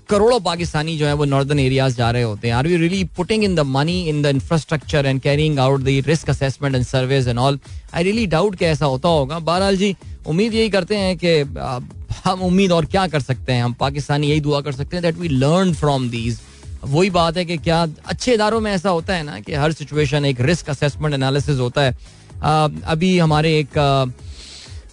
करोड़ों पाकिस्तानी जो है वो नॉर्दर्न एरियाज़ जा रहे होते हैं। Are we really putting in the money in the infrastructure and carrying out the risk assessment and surveys and all I really doubt कि ऐसा होता होगा। बहरहाल जी, उम्मीद यही करते हैं कि हम उम्मीद और क्या कर सकते हैं? हम पाकिस्तानी यही दुआ कर सकते हैं that we learn from these वही बात है कि क्या अच्छे इदारों में ऐसा होता है ना कि हर सिचुएशन एक रिस्क असेसमेंट एनालिसिस होता है। अभी हमारे एक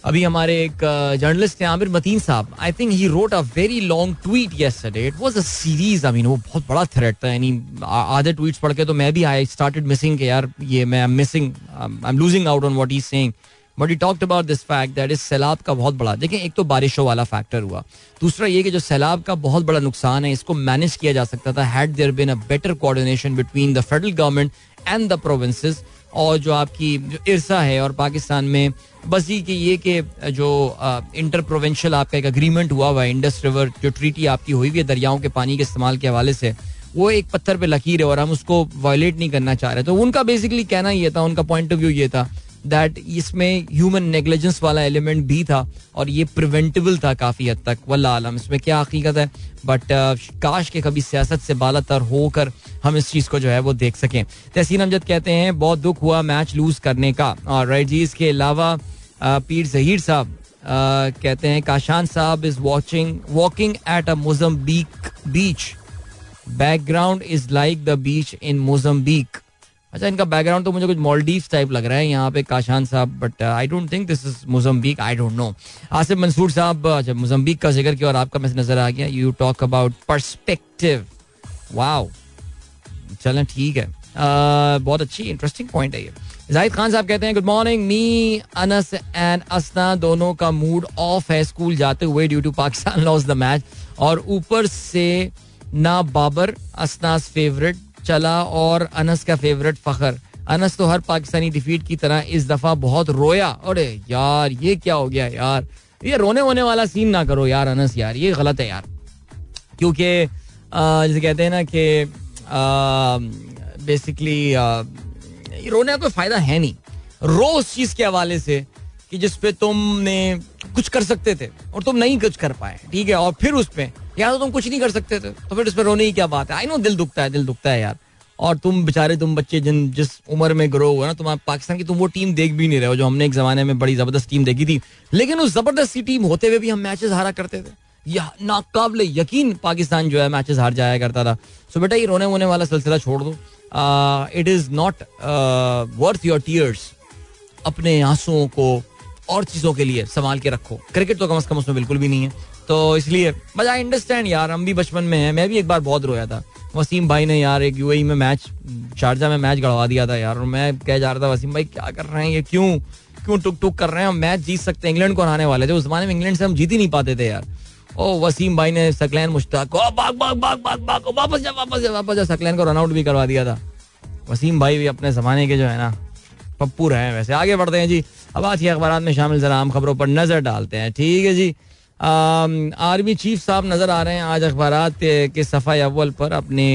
अभी हमारे एक जर्नलिस्ट हैं Aamir Mateen sahab. I think he wrote a very long tweet yesterday it was a series I mean वो बहुत बड़ा थ्रेट था। यानी आधे ट्वीट्स पढ़ के तो मैं भी आई स्टार्टेड मिसिंग के यार ये मैं missing I am losing out on what he saying but he talked about this fact that इस सैलाब का बहुत बड़ा, देखिए, एक तो बारिशों वाला फैक्टर हुआ। दूसरा ये कि जो सैलाब का बहुत बड़ा नुकसान है, इसको मैनेज किया जा सकता था। Had there been a better coordination between the federal government and the provinces और जो आपकी, जो इरसा है और पाकिस्तान में, बस ये कि ये कि जो इंटर प्रोविंशियल आपका एक अग्रीमेंट हुआ हुआ है इंडस रिवर जो ट्रीटी आपकी हुई हुई है, दरियाओं के पानी के इस्तेमाल के हवाले से, वो एक पत्थर पे लकीर है और हम उसको वायलेट नहीं करना चाह रहे। तो उनका बेसिकली कहना ये था, उनका पॉइंट ऑफ़ व्यू ये था दैट इसमें ह्यूमन नेग्लिजेंस वाला एलिमेंट भी था और ये प्रिवेंटेबल था काफ़ी हद तक वल्ला आलम इसमें क्या हकीकत है? बट uh, काश के कभी सियासत से बालातर होकर हम इस चीज़ को जो है वो देख सकें। तहसीन अमजद कहते हैं बहुत दुख हुआ मैच लूज करने का। और राइट जी इसके अलावा पीर जहीर साहब कहते हैं Kashan sahab is watching walking at a Mozambique beach background is like the beach in Mozambique अच्छा इनका बैकग्राउंड तो मुझे कुछ मॉलडीव टाइप लग रहा है यहाँ पे Kashan sahab but I don't think this is Mozambique I don't know Asif Mansoor sahab अच्छा मोजम्बिक का ज़िक्र किया और आपका मैसेज नज़र आ गया you talk about perspective wow चलें ठीक है। Uh, बहुत अच्छी इंटरेस्टिंग पॉइंट है ये। जाहिद खान साहब कहते हैं good morning me Anas and Asna दोनों का मूड ऑफ़ है स्कूल जाते हुए due to Pakistan loss the match और ऊपर से ना बाबर असनास फेवरेट चला और अनस का फेवरेट फखर। अनस तो हर पाकिस्तानी डिफीट की तरह इस दफ़ा बहुत रोया। अरे यार, ये क्या हो गया यार? ये रोने वोने वाला सीन ना करो यार अनस यार, ये गलत है यार। क्योंकि जैसे कहते हैं ना कि बेसिकली रोने का कोई फ़ायदा है नहीं। रो उस चीज़ के हवाले से कि जिसपे तुमने कुछ कर सकते थे और तुम नहीं कुछ कर पाए, ठीक है? और फिर उस यार तो तुम कुछ नहीं कर सकते थे तो फिर उस पर रोने की क्या बात है? आई नो दिल दुखता है, दिल दुखता है यार। और तुम बेचारे, तुम बच्चे जिन, जिस उम्र में ग्रो हुआ ना तुम पाकिस्तान की, तुम वो टीम देख भी नहीं रहे हो, जो हमने एक जमाने में बड़ी ज़बरदस्त टीम देखी थी। लेकिन उस ज़बरदस्त सी टीम होते हुए भी हम मैचेस हारा करते थे। या नाकाबले यकीन पाकिस्तान जो है मैचेस हार जाया करता था। सो बेटा, ये रोने वोने वाला सिलसिला छोड़ दो। It is not worth your tears अपने आंसुओं को और चीज़ों के लिए संभाल के रखो। क्रिकेट तो कम अज कम उसमें बिल्कुल भी नहीं है। तो इसलिए बट आई अंडरस्टैंड यार, हम भी बचपन में हैं। मैं भी एक बार बहुत रोया था। वसीम भाई ने यार एक यूएई में मैच शारजा में मैच गड़वा दिया था यार। और मैं कह जा रहा था, वसीम भाई, क्या कर रहे हैं ये? क्यों? क्यों टुक टुक कर रहे हैं? हम मैच जीत सकते हैं। इंग्लैंड को हराने वाले थे उस जमाने में इंग्लैंड से हम जीत ही नहीं पाते थे यार। ओ, वसीम भाई ने सकलैन मुश्ताक को भाग भाग भाग भाग वापस जा वापस जा वापस जा। सकलैन को रनआउट भी करवा दिया था। वसीम भाई भी अपने जमाने के जो है ना, पप्पू रहे हैं वैसे। आगे बढ़ते हैं जी। अब आज के अखबार में शामिल जरा आम खबरों पर नज़र डालते हैं। ठीक है जी। आर्मी चीफ साहब नज़र आ रहे हैं आज अखबार के सफ़ाई अव्वल पर अपने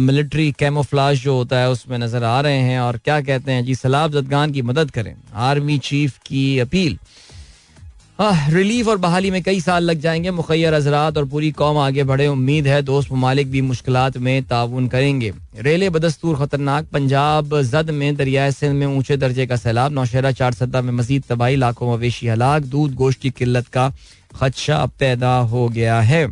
मिलिट्री कैमोफ्लाज जो होता है उसमें नज़र आ रहे हैं और क्या कहते हैं जी, सलाब जदगान की मदद करें। आर्मी चीफ की अपील। रिलीफ और बहाली में कई साल लग जाएँगे। मुखैर हजरात और पूरी कौम आगे बढ़े। उम्मीद है दोस्त ममालिक भी मुश्किल में ताउन करेंगे। रेले बदस्तूर खतरनाक। पंजाब जद में दरियाए सिंध में ऊँचे दर्जे का सैलाब। नौशहरा चार सदा में मजीद तबाही। लाखों मवेशी हलाक। दूध गोश्त की किल्लत का खदशा पैदा हो गया है।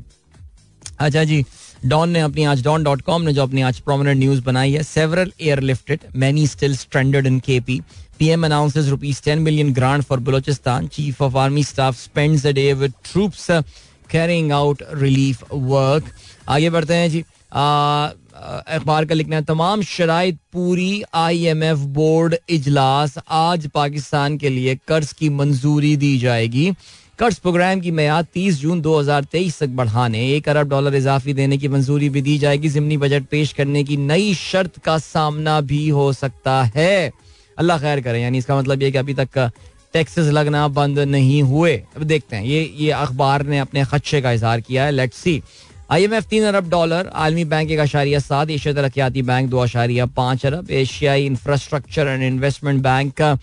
अच्छा जी, डॉन ने अपनी आज डॉन डॉट कॉम ने जो अपनी आज प्रोमिनेंट न्यूज़ बनाई है several airlifted many still stranded in K P PM announces rupees 10 million grant for Balochistan. Chief of Army Staff spends the day with troops uh, carrying out relief work. आगे बढ़ते हैं जी। अखबार का लिखना है तमाम शराइ पूरी आईएमएफ बोर्ड इजलास आज पाकिस्तान के लिए कर्ज की मंजूरी दी जाएगी। कर्ज प्रोग्राम की मैयाद 30 जून 2023 तक बढ़ाने। एक अरब डॉलर इजाफी देने की मंजूरी भी दी जाएगी। जिमनी बजट पेश करने की नई शर्त का सामना भी हो सकता है। अल्लाह खैर करे, यानी इसका मतलब ये कि अभी तक टैक्सेस लगना बंद नहीं हुए। अब देखते हैं, ये ये अखबार ने अपने खदशे का इजहार किया है let's see I M F तीन अरब डॉलर, आलमी बैंक एक अशारिया सात, एशिया तरक्याती बैंक दो अशारिया पाँच अरब, एशियाई इंफ्रास्ट्रक्चर एंड इन्वेस्टमेंट बैंक का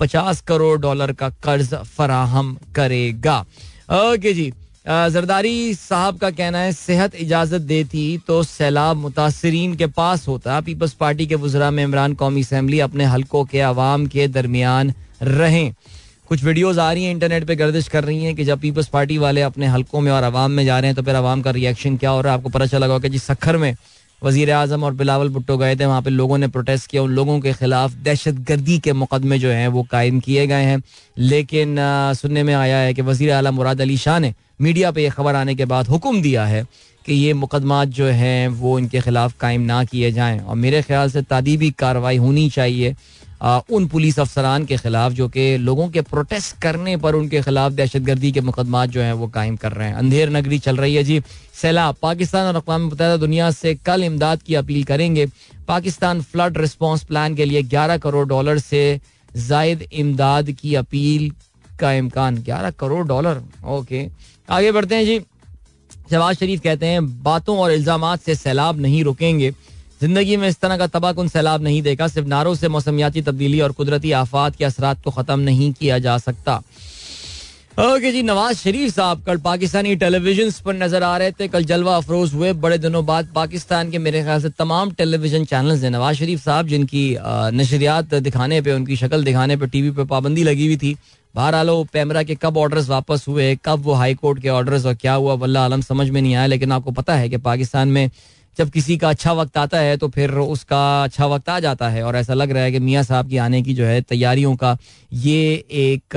पचास करोड़ डॉलर का कर्ज फराहम करेगा। ओके जी जरदारी साहब का कहना है, सेहत इजाज़त देती तो सैलाब मुतासरीन के पास होता। पीपल्स पार्टी के वजरा में इमरान कौमी असम्बली अपने हलकों के आवाम के दरमियान रहें। कुछ वीडियोज़ आ रही हैं इंटरनेट पे गर्दिश कर रही हैं कि जब पीपल्स पार्टी वाले अपने हलकों में और आवाम में जा रहे हैं तो फिर आवाम का रिएक्शन क्या हो रहा है? आपको पता चला होगा कि जी सखर में वज़ीर आज़म और बिलावल भुट्टो गए थे, वहाँ पे लोगों ने प्रोटेस्ट किया। उन लोगों के खिलाफ दहशत गर्दी के मुकदमे जो हैं, वो कायम किए गए हैं। लेकिन सुनने में आया है कि वजी अला मुराद अली शाह ने मीडिया पर यह खबर आने के बाद हुक्म दिया है कि ये मुकदमा जो हैं, वो इनके खिलाफ कायम ना किए जाएँ। और मेरे ख्याल से तदीबी कार्रवाई होनी चाहिए। उन पुलिस अफसरान के खिलाफ जो कि लोगों के प्रोटेस्ट करने पर उनके खिलाफ दहशत गर्दी के मुकदमा जो हैं वो कायम कर रहे हैं। अंधेर नगरी चल रही है जी। सैलाब, पाकिस्तान और अकवा मुतहदा दुनिया से कल इमदाद की अपील करेंगे। पाकिस्तान फ्लड रिस्पॉन्स प्लान के लिए ग्यारह करोड़ डॉलर से जायद इमदाद की अपील का इम्कान। ग्यारह करोड़ डॉलर, ओके। आगे बढ़ते हैं जी। शहबाज शरीफ कहते हैं, बातों और इल्ज़ाम से सैलाब नहीं रुकेंगे। ज़िंदगी में इस तरह का तबाहकुन सैलाब नहीं देखा, सिर्फ़ नारों से मौसमियाती तब्दीली और कुदरती आफात के असरा को ख़त्म नहीं किया जा सकता। ओके जी, नवाज़ शरीफ साहब, कल पाकिस्तानी टेलीविज़न पर नज़र आ रहे थे। कल जलवा अफरोज हुए, बड़े दिनों बाद पाकिस्तान के मेरे ख्याल से तमाम टेलीविज़न चैनल्स हैं। नवाज़ शरीफ साहब, जिनकी नशरियात दिखाने पे, उनकी शक्ल दिखाने पे टीवी पे पाबंदी लगी हुई थी। बहरहाल पैमरा के कब ऑर्डर्स वापस हुए, कब वो हाई कोर्ट के ऑर्डर्स और क्या हुआ वल्ला आलम समझ में नहीं आया, लेकिन आपको पता है कि पाकिस्तान में जब किसी का अच्छा वक्त आता है तो फिर उसका अच्छा वक्त आ जाता है। और ऐसा लग रहा है कि मियाँ साहब की आने की जो है तैयारियों का ये एक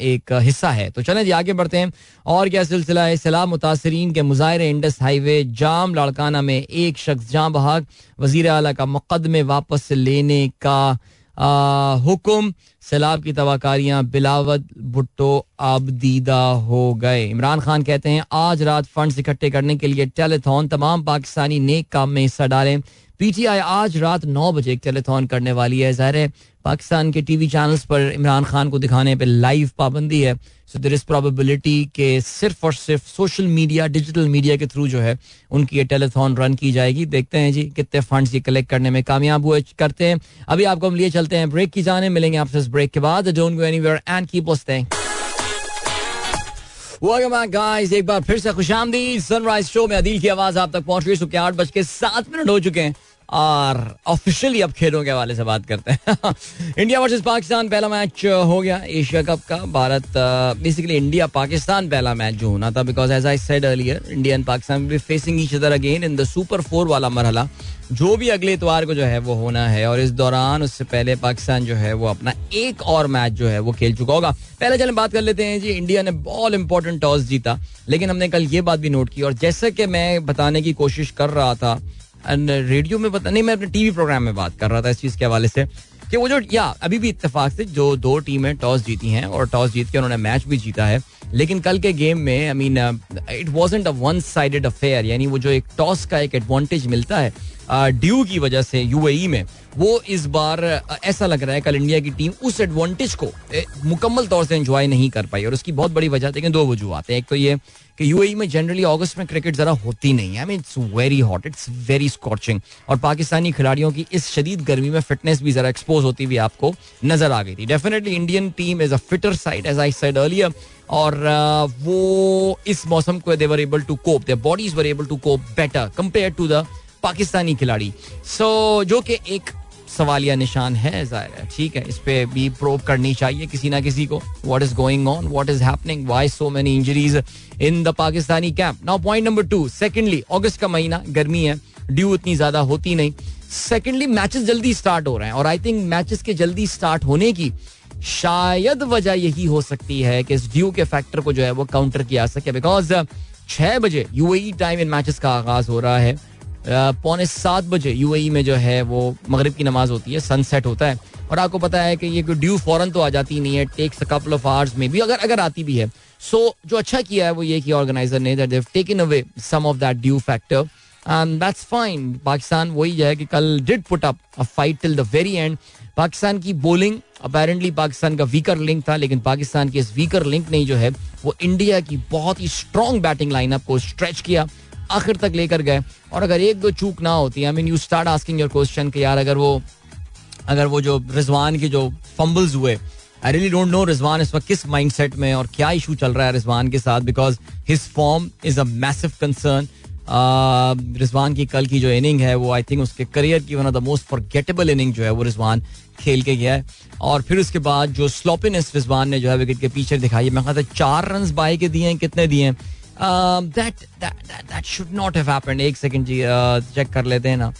एक हिस्सा है। तो चले जी, आगे बढ़ते हैं। और क्या सिलसिला है? सलाह मुतासरीन के मुजाहरे इंडस हाईवे जाम लाड़काना में एक शख्स जहाँ बहाक। वज़ीर अला का मुकदमे वापस लेने का हुक्म, सैलाब की तबाकारियाँ बिलावत, भुट्टो आबदीदा हो गए। इमरान खान कहते हैं, आज रात फंड्स इकट्ठे करने के लिए टेलीथॉन तमाम पाकिस्तानी नेक काम में हिस्सा डालें। पीटीआई आज रात नौ बजे टेलीथॉन करने वाली है। ज़ाहिर है, पाकिस्तान के टीवी चैनल्स पर इमरान खान को दिखाने पर लाइव पाबंदी है। सो देर इज़ प्रोबेबिलिटी के सिर्फ़ और सिर्फ़ सोशल मीडिया डिजिटल मीडिया के थ्रू जो है, उनकी ये टेलीथॉन रन की जाएगी। देखते हैं जी, कितने फंड्स ये कलेक्ट करने में कामयाब हुए करते हैं। अभी आपको हम लिए चलते हैं ब्रेक की जाने। मिलेंगे आपसे इस ब्रेक के बाद। Don't go anywhere and keep listening guys एक बार फिर से खुशामदी सनराइज शो में अदील की आवाज़ आप तक पहुँच गई। सुबह आठ बज के सात मिनट हो चुके हैं। और ऑफिशियली अब खेलों के हवाले से बात करते हैं। इंडिया वर्सेस पाकिस्तान पहला मैच हो गया एशिया कप का। भारत बेसिकली इंडिया पाकिस्तान पहला मैच जो होना था because as I said earlier India and Pakistan be facing each other again in the super four वाला मरहला। जो भी अगले इतवार को जो है वो होना है और इस दौरान उससे पहले पाकिस्तान जो है वो अपना एक और मैच जो है वो खेल चुका होगा। पहले चलें, बात कर लेते हैं जी इंडिया ने बहुत इंपॉर्टेंट टॉस जीता, लेकिन हमने कल ये बात भी नोट की और जैसे कि मैं बताने की कोशिश कर रहा था रेडियो में पता, नहीं, मैं अपने टीवी प्रोग्राम में बात कर रहा था इस चीज़ के हवाले से कि वो जो, या, अभी भी इतफाक से जो दो टीमें टॉस जीती हैं और टॉस जीत के उन्होंने मैच भी जीता है, लेकिन कल के गेम में I mean it was a one sided affair यानी वो जो एक टॉस का एक एडवांटेज मिलता है ड्यू की वजह से यूएई में, वो इस बार ऐसा लग रहा है कल इंडिया की टीम उस एडवांटेज को मुकम्मल तौर से एंजॉय नहीं कर पाई। और उसकी बहुत बड़ी वजह देखिए दो वजूहत हैं। एक तो ये कि यूएई में जनरली अगस्त में क्रिकेट जरा होती नहीं है। I mean it's very hot it's very scorching और पाकिस्तानी खिलाड़ियों की इस शदीद गर्मी में फिटनेस भी जरा एक्सपोज होती हुई आपको नज़र आ गई थी। Definitely Indian team is a fitter side as I said earlier और वो इस मौसम को they were able to cope their bodies were able to cope better compare to the Pakistani खिलाड़ी। सो so, जो कि एक सवालिया निशान है ज़ाहिर है ठीक है इस पर भी प्रोव करनी चाहिए किसी ना किसी को। What is going on what is happening why so many injuries in the Pakistani camp now point number two secondly अगस्त का महीना गर्मी है ड्यू इतनी ज़्यादा होती नहीं। सेकेंडली मैचेस जल्दी स्टार्ट हो रहे हैं और आई थिंक मैचेस के जल्दी स्टार्ट होने की शायद वजह यही हो सकती है कि इस ड्यू के फैक्टर को जो है वो काउंटर किया सके बिकॉज़ छह बजे यूएई टाइम इन मैचेस का आगाज़ हो रहा है। पौने सात बजे यूएई में जो है वो मगरब की नमाज़ होती है सनसेट होता है। और आपको पता है कि ये ड्यू फॉरन तो आ जाती नहीं है टेक्स कपल ऑफ़ आवर्स में भी अगर अगर आती भी है। सो so, जो अच्छा किया है वो ये कि ऑर्गेनाइजर ने that taken away some of that dew factor and that's fine Pakistan वही है कि कल did put up a fight till the very end Pakistan की बोलिंग अपेरेंटली पाकिस्तान का वीकर लिंक था लेकिन पाकिस्तान की इस वीकर लिंक ने जो है वो इंडिया की बहुत ही स्ट्रॉन्ग बैटिंग लाइनअप को स्ट्रेच किया। आखिर तक लेकर गए। और अगर एक दो चूक ना होती I mean you start asking your question कि यार अगर वो अगर वो जो रिजवान के जो फंबल्स हुए I really don't know Rizwan इस वक्त किस माइंडसेट में और क्या इशू चल रहा है रिजवान के साथ because his form is a massive concern Rizwan की कल की जो इनिंग है, वो आई थिंक उसके करियर की one of the most forgettable inning जो है वो रिजवान खेल के गया है। और फिर उसके बाद जो स्लोपिनेस रिजवान ने जो है विकेट के पीछे दिखाई मैं कहता चार रन बाई के दिए हैं, कितने दिए हैं? दैट शुड नॉट एक सेकंड जी चेक कर लेते हैं ना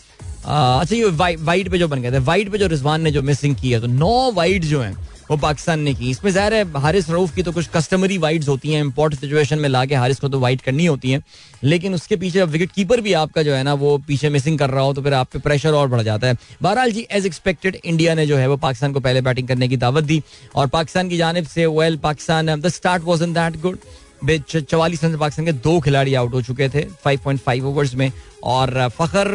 अच्छा ये वाइट पे जो बन गए थे वाइट पे जो रिजवान ने जो मिसिंग की है तो नौ वाइट जो हैं वो पाकिस्तान ने की इसमें ज़ाहिर है हारिस रऊफ की तो कुछ कस्टमरी वाइड्स होती हैं इंपॉर्ट सिचुएशन में लाके हारिस को तो वाइट करनी होती हैं लेकिन उसके पीछे विकेट कीपर भी आपका जो है ना वो पीछे मिसिंग कर रहा हो तो फिर आप पे प्रेशर और बढ़ जाता है बहरहाल जी एज एक्सपेक्टेड इंडिया ने जो है वो पाकिस्तान को पहले बैटिंग करने की दावत दी और पाकिस्तान की जानब से well Pakistan the start was in that good चवालीस रन पाकिस्तान के दो खिलाड़ी आउट हो चुके थे 5.5 ओवर्स में। और फखर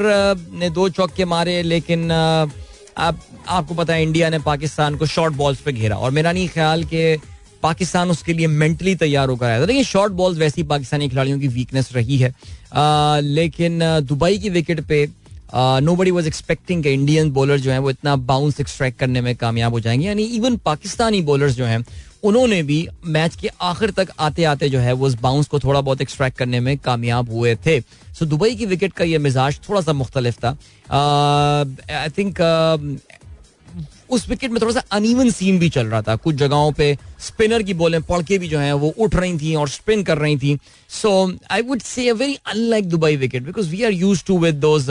ने दो चौके मारे लेकिन अब आपको पता है इंडिया ने पाकिस्तान को शॉर्ट बॉल्स पे घेरा। और मेरा नहीं ख्याल कि पाकिस्तान उसके लिए मेंटली तैयार होकर आया था। देखिए शॉर्ट बॉल्स वैसी पाकिस्तानी खिलाड़ियों की वीकनेस रही है। आ, लेकिन दुबई की विकेट पे नो बडी वॉज़ एक्सपेक्टिंग के इंडियन बॉलर जो है वो इतना बाउंस एक्सट्रैक्ट करने में कामयाब हो जाएँगे। यानी इवन पाकिस्तानी बॉलर्स जो हैं, उन्होंने भी मैच के आखिर तक आते आते जो है, वो उस बाउंस को थोड़ा बहुत एक्सट्रैक्ट करने में कामयाब हुए थे। सो दुबई की विकेट का ये मिजाज थोड़ा सा मुख्तलिफ़ था। आई थिंक उस विकेट में थोड़ा सा अनइवन सीन भी चल रहा था। कुछ जगहों पे स्पिनर की बॉलें पड़ के भी जो है, वो उठ रही थी और स्पिन कर रही थी। So I would say very unlike Dubai wicket because we are use to with those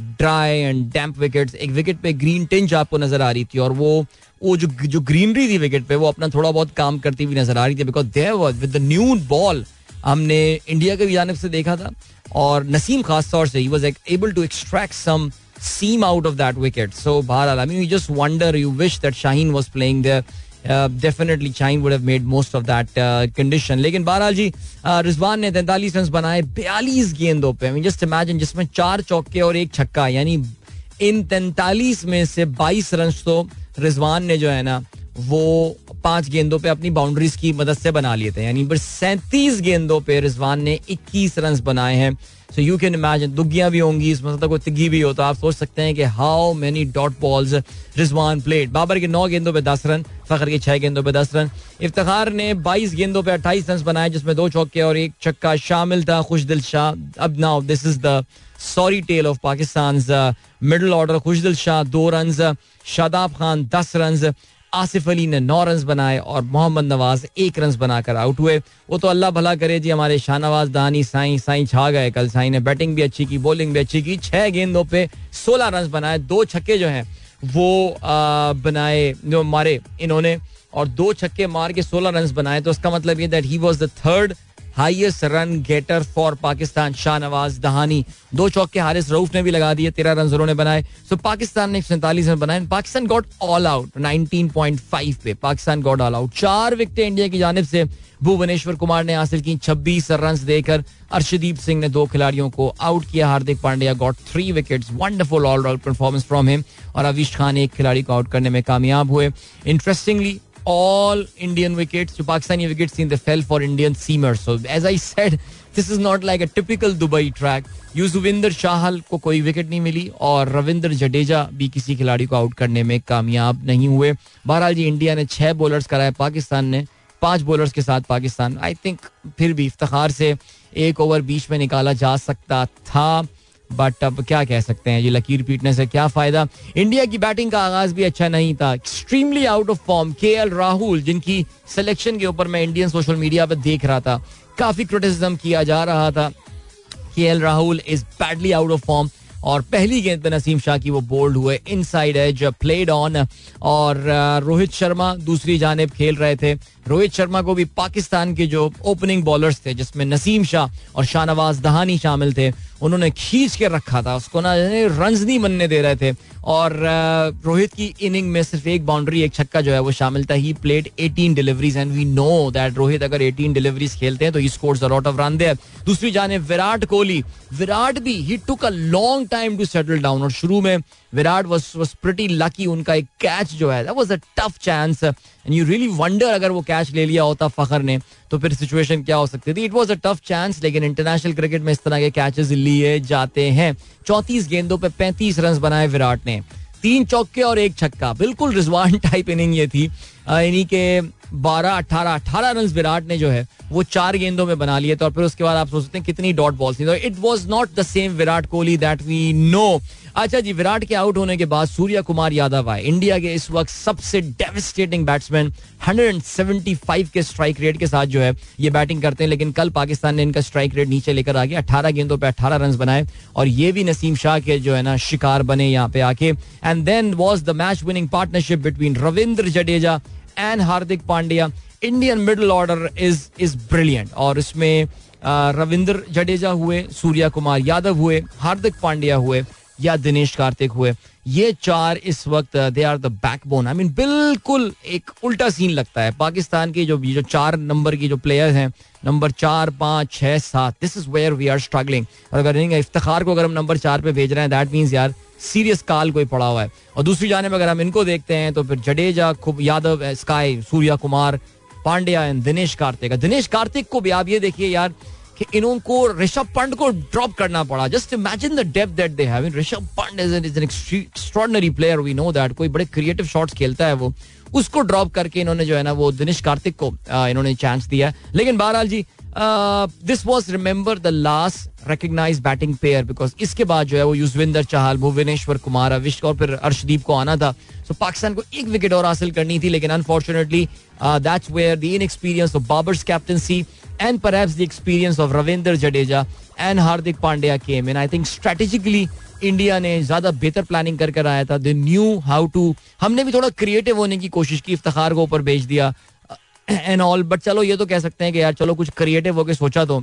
dry and damp wickets एक विकेट पे ग्रीन टिंच आपको नज़र आ रही थी और वो वो जो जो ग्रीनरी थी विकेट पे वो अपना थोड़ा बहुत काम करती हुई नज़र आ रही थी because there was with new ball हमने इंडिया के भी जानब से देखा था और नसीम खास तौर से he was able to extract some seam out of that wicket. So, Bharal, I mean, you just wonder, you wish that Shaheen was playing there. Definitely चाइन would have made most of that condition लेकिन बहरहाल जी रिजवान ने तैंतालीस run बनाए, बयालीस गेंदों पे। Just imagine जिसमें चार चौके और एक छक्का, यानी इन तैंतालीस में से बाईस रन तो रिजवान ने जो है ना, वो पाँच गेंदों पे अपनी बाउंड्रीज की मदद से बना लिए थे। यानी बस सैंतीस गेंदों पे रिजवान ने इक्कीस रन बनाए हैं। सो यू कैन इमेजिन दुग्गियाँ भी होंगी इसमें मतलब कोई तिग्गी भी हो तो आप सोच सकते हैं कि how many dot balls Rizwan played Babar के नौ गेंदों पे दस रन, फखर के छह गेंदों पे दस रन. इफ्तार ने बाईस गेंदों पे अट्ठाईस रन बनाए, जिसमें दो चौके और एक छक्का शामिल था खुश दिल शाह. अब now this is the sorry tale of Pakistan middle order Khushdil Shah दो रन शादाब खान दस रन आसिफ अली ने नौ रन बनाए और मोहम्मद नवाज़ एक रन बनाकर आउट हुए। वो तो अल्लाह भला करे जी, हमारे शाहनवाज, दानी, साई साई छा गए। कल साई ने बैटिंग भी अच्छी की बॉलिंग भी अच्छी की, छह गेंदों पे सोलह रन बनाए, दो छक्के जो हैं, वो बनाए, जो मारे इन्होंने, और दो छक्के मार के सोलह रन बनाए। तो उसका मतलब ये that he was the third highest run getter for Pakistan, Shahnawaz Dahani. दो चौके हारिस रऊफ ने भी लगा दिए, तेरह रन उन्होंने बनाए। सो पाकिस्तान ने एक सैंतालीस रन बनाए। पाकिस्तान गॉट ऑल आउट 19.5 पे। पाकिस्तान गॉट ऑल आउट चार विकेट इंडिया की जानब से भुवनेश्वर कुमार ने हासिल की। 26 रन देकर अर्शदीप सिंह ने दो खिलाड़ियों को आउट किया। Hardik Pandya got three wickets wonderful all out performance from him और अविश खान एक खिलाड़ी को आउट करने में कामयाब हुए। Interestingly all Indian wickets to Pakistani wickets in the fell for Indian seamers. So as I said, this is not like a typical Dubai track. Yuzvendra Chahal को कोई विकेट नहीं मिली और रविंद्र जडेजा भी किसी खिलाड़ी को आउट करने में कामयाब नहीं हुए बहरहाल जी इंडिया ने छह बॉलर्स कराए पाकिस्तान ने पाँच बॉलर्स के साथ पाकिस्तान आई थिंक फिर भी इफ्तार से एक ओवर बीच में निकाला जा सकता था बट अब क्या कह सकते हैं? ये लकीर पीटने से क्या फ़ायदा? इंडिया की बैटिंग का आगाज़ भी अच्छा नहीं था। Extremely out of form K L Rahul जिनकी सिलेक्शन के ऊपर मैं इंडियन सोशल मीडिया पर देख रहा था, काफ़ी क्रिटिसिज्म किया जा रहा था। K L Rahul is badly out of form और पहली गेंद पे नसीम शाह की वो बोल्ड हुए। Inside edge played on और रोहित शर्मा दूसरी जानब खेल रहे थे। रोहित शर्मा को भी पाकिस्तान के जो ओपनिंग बॉलर्स थे, जिसमें नसीम शाह और शाहनवाज दहानी शामिल थे उन्होंने खींच के रखा था। उसको ना रन नहीं बनने दे रहे थे। और रोहित की इनिंग में सिर्फ़ एक बाउंड्री एक छक्का जो है वो शामिल था। He played 18 deliveries and we know that Rohit अगर 18 डिलीवरीज खेलते हैं तो he scores a lot of run there दूसरी जाने विराट कोहली। विराट भी he took a long time to settle down और शुरू में Virat was was pretty lucky उनका एक कैच जो है that was a tough chance and you really wonder अगर वो कैच ले लिया होता फखर ने तो फिर सिचुएशन क्या हो सकती थी? It was a tough chance लेकिन इंटरनेशनल क्रिकेट में इस तरह के कैचेस लिए जाते हैं। चौंतीस गेंदों पर पैंतीस रन बनाए विराट ने। तीन चौके और एक छक्का। बिल्कुल रिजवान टाइप इनिंग ये थी। इन्हीं के बारह अट्ठारह अठारह रन विराट ने जो है, वो चार गेंदों में बना लिए। तो और फिर उसके बाद आप सोच सकते हैं कितनी डॉट बॉल्स थी। तो it was not the same Virat Kohli that we know अच्छा जी, विराट के आउट होने के बाद सूर्या कुमार यादव आए। इंडिया के इस वक्त सबसे डेविस्टेटिंग बैट्समैन 175 के स्ट्राइक रेट के साथ जो है, ये बैटिंग करते हैं। लेकिन कल पाकिस्तान ने इनका स्ट्राइक रेट नीचे लेकर आ गया। 18 गेंदों पर 18 रन बनाए। और ये भी नसीम शाह के जो है ना, शिकार बने यहाँ पे आके। And then was the match winning partnership between Ravindra Jadeja and Hardik Pandya. Indian middle order is is brilliant और इसमें रविंद्र जडेजा हुए, सूर्या कुमार यादव हुए, हार्दिक पांड्या हुए। या दिनेश कार्तिक हुए। ये चार इस वक्त they are the backbone I mean बिल्कुल एक उल्टा सीन लगता है। पाकिस्तान के जो जो चार नंबर की जो प्लेयर्स हैं नंबर चार, पाँच छः सात this is where we are struggling और अगर नहीं, इफ्तार को अगर हम नंबर चार पे भेज रहे हैं दैट मीन्स यार सीरियस काल कोई पड़ा हुआ है। और दूसरी जाने में अगर हम इनको देखते हैं तो फिर जडेजा, खूब, यादव स्काई सूर्या कुमार, पांड्या एंड दिनेश कार्तिक। दिनेश कार्तिक को भी आप ये देखिए यार कि इनको ऋषभ पंत को ड्रॉप करना पड़ा। Just imagine the depth that they have Rishabh Pant is is an extraordinary player we know that कोई बड़े क्रिएटिव शॉट्स खेलता है वो। उसको ड्रॉप करके इन्होंने जो है ना वो दिनेश कार्तिक को इन्होंने चांस दिया लेकिन बहरहाल जी this was remember the last recognise batting pair because इसके बाद जो है वो युजविंदर चाहल भुवनेश्वर कुमार अविष्क और फिर अर्शदीप को आना था। सो so, पाकिस्तान को एक विकेट और हासिल करनी थी लेकिन unfortunately that's where the inexperience of Babar's captaincy and perhaps the experience of Ravinder Jadeja and Hardik Pandya came in I think strategically India ने ज़्यादा बेहतर प्लानिंग कर कर आया था. दे न्यू हाउ टू हमने भी थोड़ा क्रिएटिव होने की कोशिश की, इफ्तार को ऊपर भेज दिया एंड ऑल बट चलो ये तो कह सकते हैं कि यार चलो कुछ क्रिएटिव होकर सोचा तो।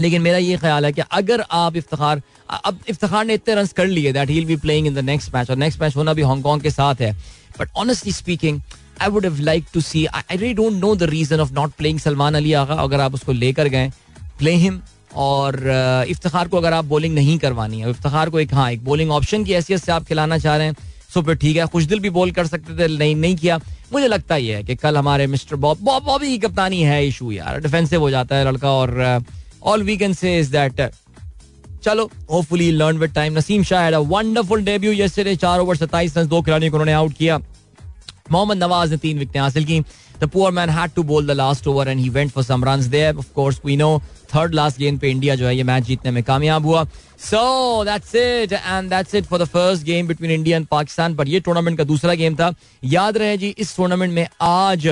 लेकिन मेरा ये ख्याल है कि अगर आप इफ्तार, अब इफ्तार ने इतने रन कर लिए that he be playing in the next match और नेक्स्ट मैच होना भी हांगकॉन्ग के साथ है। But honestly speaking I would have like to see I really don't know the reason of not playing Salman Ali Agha अगर आप उसको लेकर गए प्ले हिम और इफ्तार को अगर आप बॉलिंग नहीं करवानी है इफ्तार को एक हाँ एक बॉलिंग ऑप्शन की हैसियत से आप खिलाना चाह रहे हैं सो फिर ठीक है, खुशदिल भी बॉल कर सकते थे, नहीं नहीं किया। मुझे लगता ही है कि कल हमारे मिस्टर बॉब बॉब बॉबी की कप्तानी है इशू यार डिफेंसिव हो जाता है लड़का, और all we can say is that चलो hopefully learn with time Naseem Shah wonderful debut yesterday चार ओवर 27 रन, दो खिलाड़ियों को उन्होंने आउट किया। मोहम्मद नवाज़ ने तीन विकेटें हासिल की। The poor man had to bowl the last over and he went for some runs there of course we know third last game पे इंडिया जो है, ये मैच जीतने में कामयाब हुआ। So that's it and that's it for the first game between India and Pakistan पर। ये टूर्नामेंट का दूसरा गेम था। याद रहे जी, इस टूर्नामेंट में आज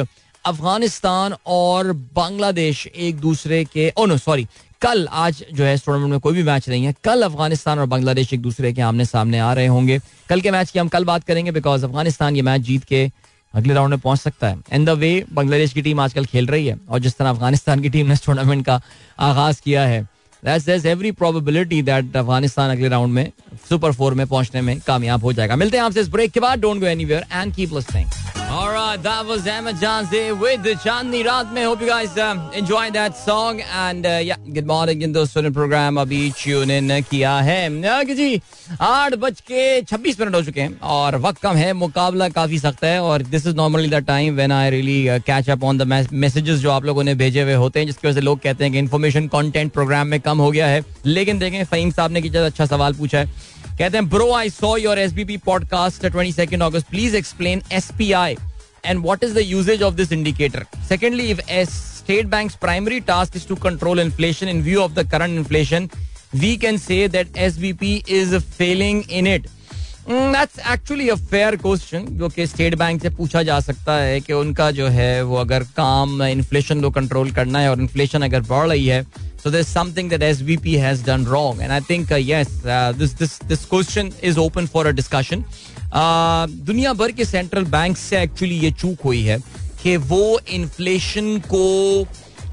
अफ़गानिस्तान और बांग्लादेश एक दूसरे के ओ नो सॉरी कल आज जो है इस टूर्नामेंट में कोई भी मैच नहीं है। कल अफ़गानिस्तान और बांग्लादेश एक दूसरे के आमने सामने आ रहे होंगे। कल के मैच की हम कल बात करेंगे बिकॉज़ अफ़गानिस्तान ये मैच जीत के अगले राउंड में पहुँच सकता है। एन द वे बांग्लादेश की टीम आजकल खेल रही है और जिस तरह अफ़गानिस्तान की टीम ने इस टूर्नामेंट का आगाज़ किया है एवरी प्रोबेबिलिटी दैट अफ़गानिस्तान अगले राउंड में सुपर फोर में पहुँचने में कामयाब हो जाएगा। मिलते हैं आपसे इस ब्रेक के बाद। Don't go anywhere and keep listening Alright, छब्बीस मिनट हो चुके हैं और वक्त कम है। मुकाबला काफ़ी सख्त है और this is normally the time when I really catch up on the messages जो आप लोगों ने भेजे हुए होते हैं जिसकी वजह से लोग कहते हैं कि इन्फॉर्मेशन कंटेंट प्रोग्राम में कम हो गया है। लेकिन देखें, फहीम साहब ने कितना अच्छा सवाल पूछा है। कहते हैं, bro I saw your S B P podcast twenty second August please explain S P I and what is the usages of this indicator secondly if as State Bank primary task is to control inflation in view of the current inflation we can say that S B P is failing in it that's actually a fair question जो कि state bank से पूछा जा सकता है कि उनका जो है, वो अगर काम इन्फ्लेशन को कंट्रोल करना है और इन्फ्लेशन अगर बढ़ रही है So there's something that SVP has done wrong, and I think uh, yes, uh, this this this question is open for a discussion. Uh, दुनिया भर के सेंट्रल बैंक से एक्चुअली ये चूक हुई है कि वो इन्फ्लेशन को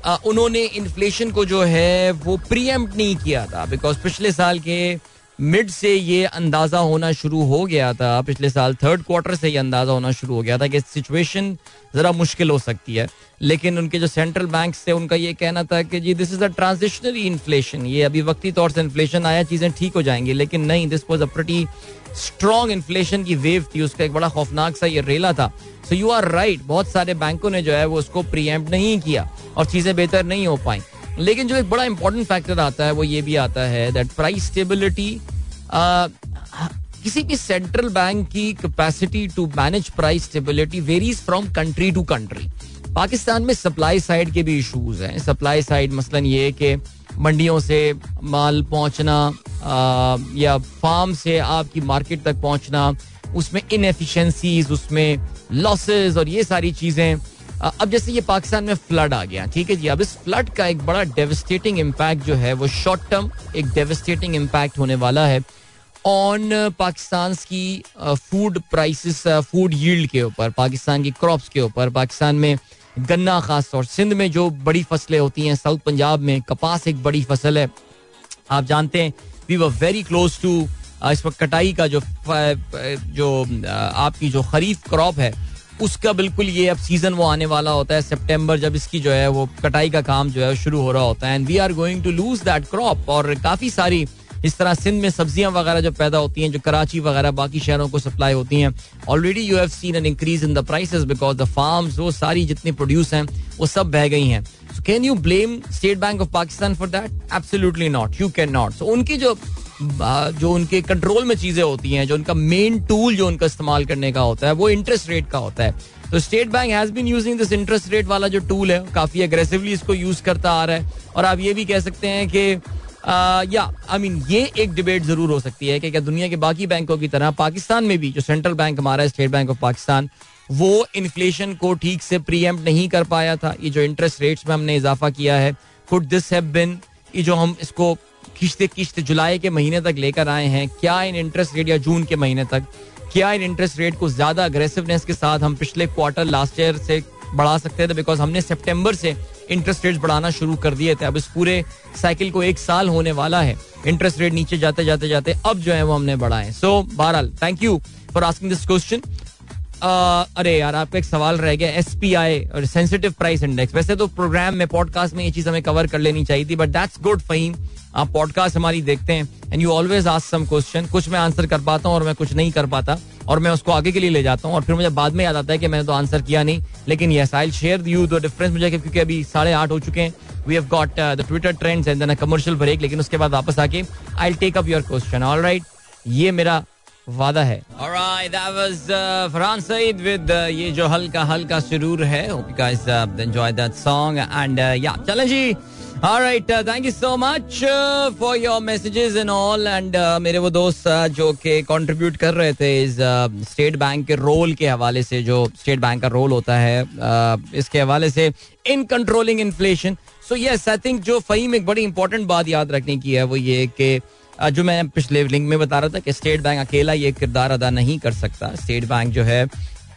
uh, उन्होंने इन्फ्लेशन को जो है वो प्रीएम्प्ट नहीं किया था बिकॉज़ पिछले साल के मिड से ये अंदाज़ा होना शुरू हो गया था, पिछले साल थर्ड क्वार्टर से ये अंदाज़ा होना शुरू हो गया था कि सिचुएशन जरा मुश्किल हो सकती है। लेकिन उनके जो सेंट्रल बैंक से उनका ये कहना था कि जी this is a transitionary inflation ये अभी वक्ती तौर से इन्फ्लेशन आया, चीज़ें ठीक हो जाएँगी, लेकिन नहीं this was a pretty strong inflation की वेव थी, उसका एक बड़ा खौफनाक सा ये रेला था। सो यू आर राइट बहुत सारे बैंकों ने जो है वो उसको प्रीएम्प्ट नहीं किया और चीज़ें बेहतर नहीं हो पाई। लेकिन जो एक बड़ा इंपॉर्टेंट फैक्टर आता है, वो ये भी आता है दैट प्राइस स्टेबिलिटी किसी भी सेंट्रल बैंक की capacity to manage price stability varies from country to country Pakistan में सप्लाई साइड के भी इश्यूज़ हैं। सप्लाई साइड मसलन ये कि मंडियों से माल पहुँचना या फार्म से आपकी मार्केट तक पहुँचना, उसमें इनएफिशिएंसीज उसमें लॉसेस और ये सारी चीज़ें अब जैसे ये पाकिस्तान में फ्लड आ गया, ठीक है जी? अब इस फ्लड का एक बड़ा डेविस्टेटिंग इम्पैक्ट जो है, वो शॉर्ट टर्म एक डेविस्टेटिंग इम्पैक्ट होने वाला है ऑन पाकिस्तान की फ़ूड प्राइसेस फ़ूड यील्ड के ऊपर, पाकिस्तान की क्रॉप्स के ऊपर, पाकिस्तान में गन्ना खास तौर सिंध में जो बड़ी फ़सलें होती हैं, साउथ पंजाब में कपास एक बड़ी फ़सल है। आप जानते हैं we were very close to इस वक्त कटाई का जो जो आपकी जो खरीफ क्रॉप है उसका बिल्कुल ये अब सीज़न वो आने वाला होता है सितंबर जब इसकी जो है वो कटाई का काम जो है शुरू हो रहा होता है। And we are going to lose that crop और काफ़ी सारी इस तरह सिंध में सब्ज़ियाँ वगैरह जो पैदा होती हैं, जो कराची वगैरह बाकी शहरों को सप्लाई होती हैं। Already you have seen an increase in the prices because the farms वो सारी जितनी प्रोड्यूस हैं, वो सब बह गई हैं। Can you blame State Bank of Pakistan for that absolutely not you can not so उनकी जो जो उनके कंट्रोल में चीज़ें होती हैं, जो उनका मेन टूल जो उनका इस्तेमाल करने का होता है, वो इंटरेस्ट रेट का होता है। तो State Bank has been using this interest rate वाला जो टूल है, काफ़ी अग्रेसिवली इसको यूज़ करता आ रहा है। और आप ये भी कह सकते हैं कि या आई मीन ये एक डिबेट ज़रूर हो सकती है कि क्या दुनिया के बाकी बैंकों की तरह, पाकिस्तान में भी जो सेंट्रल बैंक हमारा है स्टेट बैंक ऑफ़ पाकिस्तान वो इन्फ्लेशन को ठीक से प्रीएम्प्ट नहीं कर पाया था। ये जो इंटरेस्ट रेट्स में हमने इजाफा किया है कुड दिस हैव बिन ये जो हम इसको किश्त किश्त जुलाई के महीने तक लेकर आए हैं। क्या इन इंटरेस्ट रेट या जून के महीने तक? क्या इन इंटरेस्ट रेट को ज़्यादा अग्रेसिवनेस के साथ हम पिछले क्वार्टर लास्ट ईयर से बढ़ा सकते थे? बिकॉज़ हमने सितंबर से इंटरेस्ट रेट बढ़ाना शुरू कर दिए थे। अब इस पूरे साइकिल को एक साल होने वाला है। इंटरेस्ट रेट नीचे जाते जाते जाते अब जो है वो हमने बढ़ाए सो बहरहाल thank you for asking this question अरे यार, आपका एक सवाल रह गया एस पी आई और सेंसिटिव प्राइस इंडेक्स वैसे तो प्रोग्राम में पॉडकास्ट में ये चीज़ हमें कवर कर लेनी चाहिए थी बट दैट्स गुड फहीम आप पॉडकास्ट हमारी देखते हैं and you always ask some question कुछ मैं आंसर कर पाता हूँ और मैं कुछ नहीं कर पाता और मैं उसको आगे के लिए ले जाता हूँ और फिर मुझे बाद में याद आता है कि मैंने तो आंसर किया नहीं लेकिन yes I share you the difference मुझे क्योंकि अभी साढ़े आठ हो चुके हैं। We have got the Twitter trends and then commercial break लेकिन उसके बाद वापस आके I take up your question all right ये मेरा वादा है। Alright, that was uh, Farhan Saeed with uh, ये जो हल्का हल्का सुरूर है hope you guys uh, enjoyed that song and uh, yeah चलें जी। You so much uh, for your messages and all. And uh, मेरे वो दोस्त uh, जो के कंट्रीब्यूट कर रहे थे इस स्टेट uh, बैंक के रोल के हवाले से जो स्टेट बैंक का रोल होता है uh, इसके हवाले से in controlling inflation so yes I think जो फहीम एक बड़ी इंपॉर्टेंट बात याद रखने की है वो ये कि uh, जो मैं पिछले लिंक में बता रहा था कि स्टेट बैंक अकेला ये किरदार अदा नहीं कर सकता. स्टेट बैंक जो है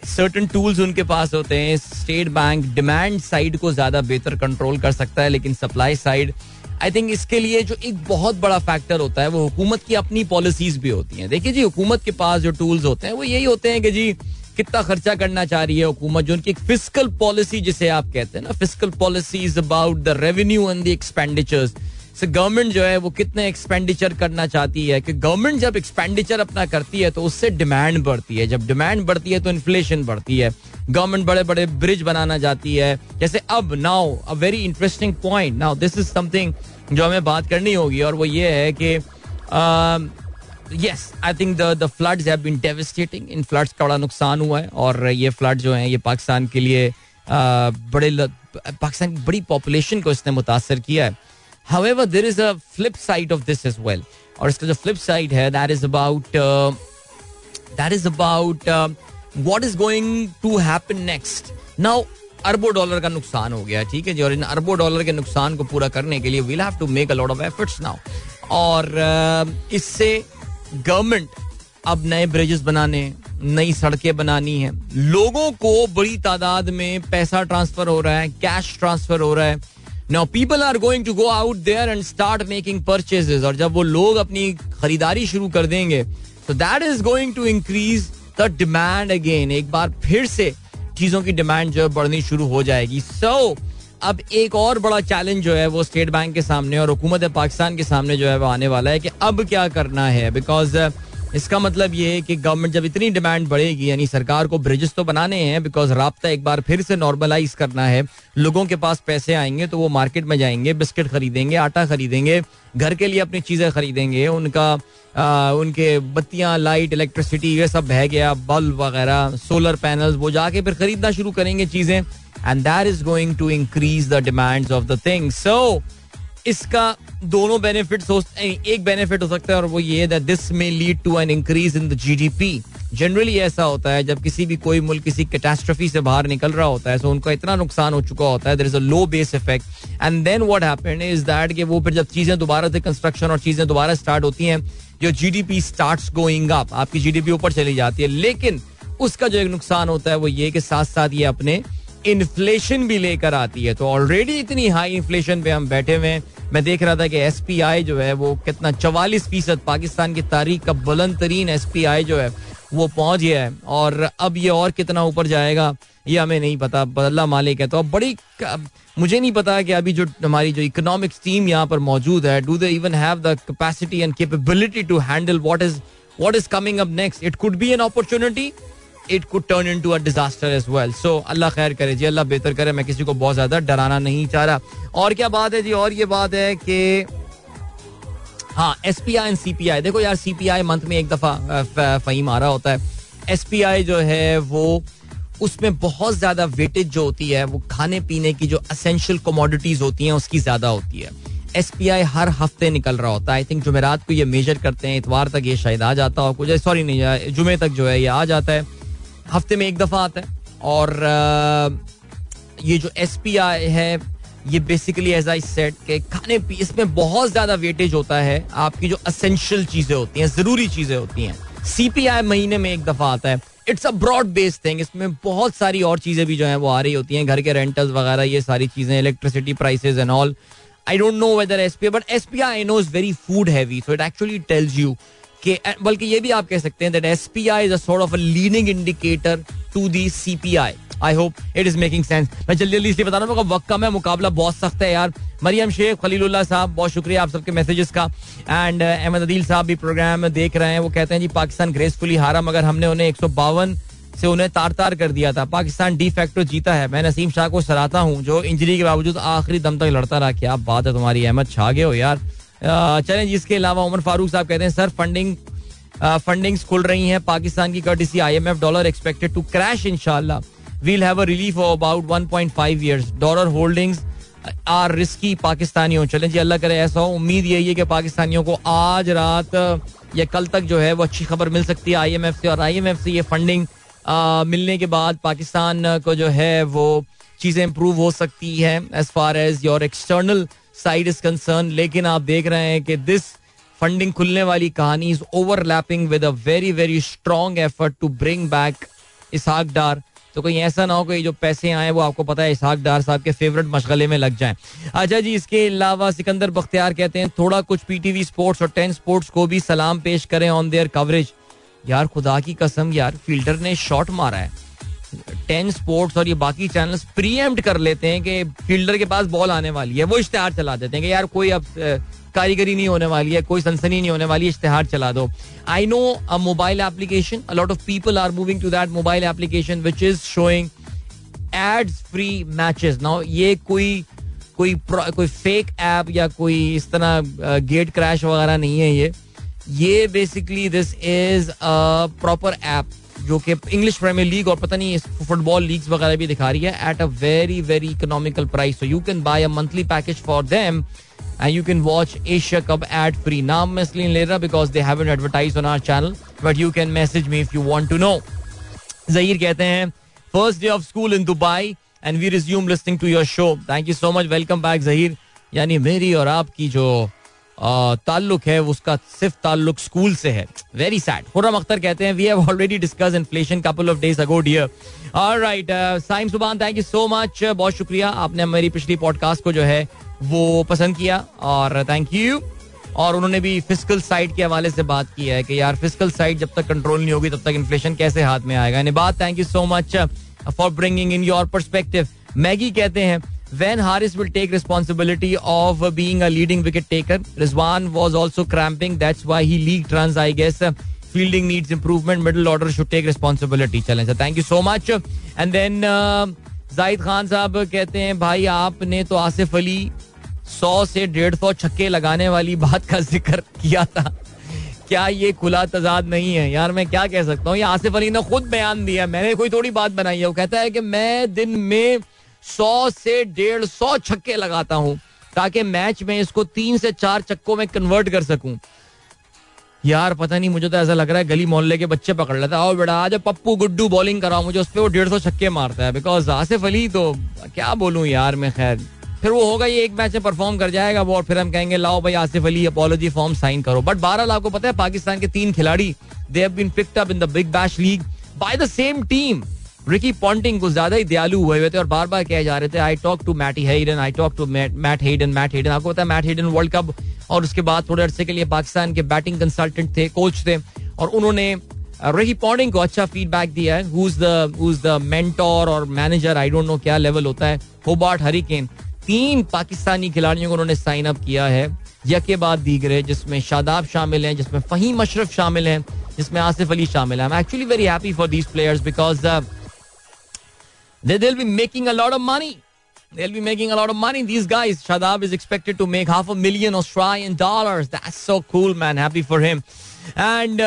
सर्टन टूल्स उनके पास होते हैं। स्टेट बैंक डिमांड साइड को ज़्यादा बेहतर कंट्रोल कर सकता है, लेकिन सप्लाई साइड आई थिंक इसके लिए जो एक बहुत बड़ा फैक्टर होता है, वो हुकूमत की अपनी पॉलिसीज़ भी होती हैं। देखिए जी, हुकूमत के पास जो टूल्स होते हैं, वो यही होते हैं कि जी, कितना खर्चा करना चाह रही है हुकूमत, जो उनकी एक फ़िज़िकल पॉलिसी जिसे आप कहते हैं ना fiscal policy is about the revenue and the expenditures से गवर्नमेंट जो है वो कितने एक्सपेंडिचर करना चाहती है? कि गवर्नमेंट जब एक्सपेंडिचर अपना करती है तो उससे डिमांड बढ़ती है। जब डिमांड बढ़ती है तो इन्फ्लेशन बढ़ती है। गवर्नमेंट बड़े बड़े ब्रिज बनाना चाहती है। जैसे अब now a very interesting point now this is something जो हमें बात करनी होगी और वो ये है कि yes I think the floods have been devastating in floods का बड़ा नुकसान हुआ है और ये फ्लड जो है ये पाकिस्तान के लिए uh, बड़े पाकिस्तान की बड़ी पॉपुलेशन को इसने मुतासर किया है। However, there is a flip side of this as well. और इसका जो flip side है about uh, that is about uh, what is going to happen next. Now अरबों डॉलर का नुकसान हो गया ठीक है जी और इन अरबों डॉलर के नुकसान को पूरा करने के लिए we'll have to make a lot of efforts now और uh, इससे गवर्नमेंट अब नए ब्रिजेस बनाने नई सड़कें बनानी है लोगों को बड़ी तादाद में पैसा ट्रांसफ़र हो रहा है कैश ट्रांसफ़र हो रहा है now people are going to go out there and start making purchases और जब वो लोग अपनी खरीदारी शुरू कर देंगे तो that is going to increase the demand again एक बार फिर से चीज़ों की डिमांड जो है बढ़नी शुरू हो जाएगी। सो so, अब एक और बड़ा चैलेंज जो है वो स्टेट बैंक के सामने और हुकूमत पाकिस्तान के सामने जो है वो आने वाला है कि अब क्या करना है? बिकॉज़ इसका मतलब ये है कि गवर्नमेंट जब इतनी डिमांड बढ़ेगी यानी सरकार को ब्रिजेस तो बनाने हैं बिकॉज़ रबता एक बार फिर से नॉर्मलाइज करना है। लोगों के पास पैसे आएँगे तो वो मार्केट में जाएँगे बिस्किट खरीदेंगे आटा खरीदेंगे घर के लिए अपनी चीज़ें खरीदेंगे उनका आ, उनके बत्तियाँ लाइट इलेक्ट्रिसिटी ये सब बह गया बल्ब वगैरह सोलर पैनल्स वो जाके फिर खरीदना शुरू करेंगे चीज़ें। And that is going to increase the demands of the thing so इसका दोनों बेनिफिट हो एक बेनिफिट हो सकता है और वो ये that this may lead to an increase in the GDP generally ऐसा होता है, जब किसी भी कोई मुल्क किसी कैटास्ट्रफी से बाहर निकल रहा होता है तो उनका इतना नुकसान हो चुका होता है there is a low base effect and then what happened is that कि वो फिर जब चीज़ें दोबारा से कंस्ट्रक्शन और चीज़ें दोबारा स्टार्ट होती हैं, जो जीडीपी स्टार्ट्स गोइंग अप आपकी जीडीपी ऊपर चली जाती है. लेकिन उसका जो एक नुकसान होता है, वो ये कि साथ साथ ये अपने इन्फ्लेशन भी लेकर आती है। तो ऑलरेडी इतनी हाई इन्फ्लेशन पे हम बैठे हुए हैं। मैं देख रहा था कि एस जो है, वो कितना चवालीस फ़ीसद पाकिस्तान की तारीख का बुलंद तरीन एस जो है, वो पहुँच गया है। और अब ये और कितना ऊपर जाएगा, ये हमें नहीं पता। अल्लाह मालिक है। तो अब बड़ी मुझे नहीं पता कि अभी जो हमारी जो इकोनॉमिक्स टीम यहाँ पर मौजूद है do they even have the capacity and capability to handle what is what is coming up next it could be an opportunity it could turn into a disaster as well so Allah खैर करे जी अल्लाह बेहतर करे मैं किसी को बहुत ज़्यादा डराना नहीं चाह रहा और क्या बात है जी और ये बात है कि हाँ S P I and C P I देखो यार सी पी आई मंथ में एक दफ़ा फहीम आ रहा होता है एस पी आई जो है वो उसमें बहुत ज़्यादा वेटेज जो होती है वो खाने पीने की जो असेंशियल कमोडिटीज होती हैं उसकी ज़्यादा होती है एस पी आई हर हफ़्ते निकल रहा होता है आई थिंक जुमेरात को ये मेजर करते हैं इतवार तक ये शायद आ जाता हो कुछ सॉरी नहीं जुमे तक जो है ये आ जाता है हफ़्ते में एक दफ़ा आता है। और ये जो एस पी आई है, ये बेसिकली एज आई सेट के खाने पी, इसमें बहुत ज़्यादा वेटेज होता है। आपकी जो असेंशियल चीज़ें होती हैं, ज़रूरी चीज़ें होती हैं सीपीआई महीने में एक दफ़ा आता है। It's a broad based thing इसमें बहुत सारी और चीज़ें भी जो है, वो आ रही होती हैं, घर के रेंटल्स वगैरह, ये सारी चीज़ें electricity prices and all I don't know whether S P I but SPI I know is very food heavy so it actually tells you कि बल्कि ये भी आप कह सकते हैं that SPI is a of a leading indicator to the CPI I hope it is making sense मैं जल्दी जल्दी इसलिए बता रहा हूँ वक्त कम है, मुकाबला बहुत सख्त है यार। मरियम शेख, खलीलुल्लाह साहब, बहुत शुक्रिया आप सबके मैसेजेस का। एंड अहमद अदील साहब भी प्रोग्राम देख रहे हैं, वो कहते हैं, जी, पाकिस्तान ग्रेसफुली हारा, मगर हमने उन्हें एक से उन्हें तार तार कर दिया था। पाकिस्तान डी फैक्टो जीता है। मैं नसीम शाह को सराहता हूँ, जो इंजरी के बावजूद आखिरी दम तक लड़ता रहा। क्या बात है तुम्हारी, अहमद, छा गए हो यार। चलें इसके अलावा उमर फारूक साहब कहते हैं, सर फंडिंग फंडिंग्स खुल रही हैं। पाकिस्तान की courtesy IMF dollar expected to crash इंशाल्लाह। We'll have a relief of about 1.5 years dollar holdings are risky पाकिस्तानियों। चलें जी, अल्लाह करे ऐसा हो। उम्मीद यही है कि पाकिस्तानियों को आज रात, या कल तक जो है, वो अच्छी खबर मिल सकती है आईएमएफ से। और आईएमएफ से ये फंडिंग मिलने के बाद पाकिस्तान को जो है, वो चीज़ें इंप्रूव हो सकती है as far as your external side is concern लेकिन आप देख रहे हैं कि दिस फंडिंग खुलने वाली कहानी is overlapping with a very very strong effort to bring back Ishaq Dar. तो कहीं ऐसा ना हो कि जो पैसे आए, वो आपको पता है इसहाक डार साहब के फेवरेट मशगले में लग जाए। अच्छा जी, इसके अलावा सिकंदर बख्तियार कहते हैं, थोड़ा कुछ पीटीवी स्पोर्ट्स और टेन स्पोर्ट्स को भी सलाम पेश करें ऑन देयर कवरेज यार, खुदा की कसम यार, फील्डर ने शॉट मारा है। टेन स्पोर्ट्स और ये बाकी चैनल्स प्रीएम्प्ट कर लेते हैं कि फील्डर के पास बॉल आने वाली है। वो इश्तेहार चला देते हैं कि यार कोई अब कारीगरी नहीं होने वाली है, कोई सनसनी नहीं होने वाली, इश्तेहार चला दो। I know a mobile application a lot of people are moving to that mobile application which is showing ads free matches now ये कोई कोई कोई फेक ऐप या कोई इस तरह गेट क्रैश वगैरह नहीं है ये। ये basically this is a proper app जो कि इंग्लिश प्रीमियर लीग और पता नहीं फुटबॉल लीग्स वगैरह भी दिखा रही है at a very very economical price so you can buy a monthly package for them and you can watch Asia Cup ad free. नाम मैं इसलिए ले रहा because they haven't advertise on our channel but you can message me if you want to know Zaheer कहते हैं first day of school in Dubai and we resume listening to your show thank you so much welcome back Zaheer यानी मेरी और आपकी जो ताल्लुक है, उसका सिर्फ़ ताल्लुक स्कूल से है। वेरी सैड खुर्रम अख्तर कहते हैं we have already discuss inflation couple of days ago dear alright Saim Subhan thank you so much बहुत शुक्रिया, आपने मेरी पिछली पॉडकास्ट को जो है, वो पसंद किया, और थैंक यू और उन्होंने भी फ़िज़िकल साइड के हवाले से बात की है कि यार फ़िज़िकल साइड जब तक कंट्रोल नहीं होगी, तब तक इन्फ्लेशन कैसे हाथ में आएगा? बात thank you so much for bringing in your perspective Maggie कहते हैं when Haris will take responsibility of being a leading wicket taker. Rizwan was also cramping. That's why he leaked runs, I guess. Fielding needs improvement. Middle order should take responsibility. चलें sir thank you so much and then Zahid Khan sahab कहते हैं भाई आपने तो आसिफ अली सौ से डेढ़ सौ छक्के लगाने वाली बात का ज़िक्र किया था क्या ये खुला तजाद नहीं है यार मैं क्या कह सकता हूँ ये आसिफ अली ने खुद बयान दिया मैंने कोई थोड़ी बात बनाई है वो कहता है कि मैं दिन में सौ से डेढ़ सौ छक्के लगाता हूँ, ताकि मैच में इसको तीन से चार चक्कों में कन्वर्ट कर सकूँ। यार, पता नहीं, मुझे तो ऐसा लग रहा है गली मोहल्ले के बच्चे पकड़ लेता है। बेटा, आज पप्पू गुड्डू बॉलिंग कराओ मुझे, उस पर वो डेढ़ सौ छक्के मारता है। बिकॉज़ आसिफ अली तो क्या बोलूँ यार मैं, खैर। फिर वो होगा, ये एक मैच में परफॉर्म कर जाएगा वो, और फिर हम कहेंगे, लाओ भाई Asif Ali apology form sign करो। बट बारह लाख को पता है, पाकिस्तान के तीन खिलाड़ी they have been picked up in the Big Bash League by the same team Ricky Ponting को ज़्यादा ही दयालु हुए हुए थे और बार बार कहे जा रहे थे I talk to Matty Hayden I talk to Matt Hayden Matt Hayden आपको पता है मैट हेडन वर्ल्ड कप और उसके बाद थोड़े अरसे के लिए पाकिस्तान के बैटिंग कंसल्टेंट थे कोच थे और उन्होंने रिकी पॉन्टिंग को अच्छा फीडबैक दिया है। द हुज द मेंटोर और मैनेजर आई डोंट नो क्या लेवल होता है। होबार्ट हरिकेन तीन पाकिस्तानी खिलाड़ियों को उन्होंने साइन अप किया है। यके बाद दीगरे, जिसमें शादाब शामिल हैं, जिसमें फहीम अशरफ शामिल हैं, जिसमें आसिफ अली शामिल है। I am actually very happy for these players because they, they'll be making a lot of money. They'll be making a lot of money. These guys, Shadab is expected to make half a million Australian dollars. That's so cool, man. Happy for him. And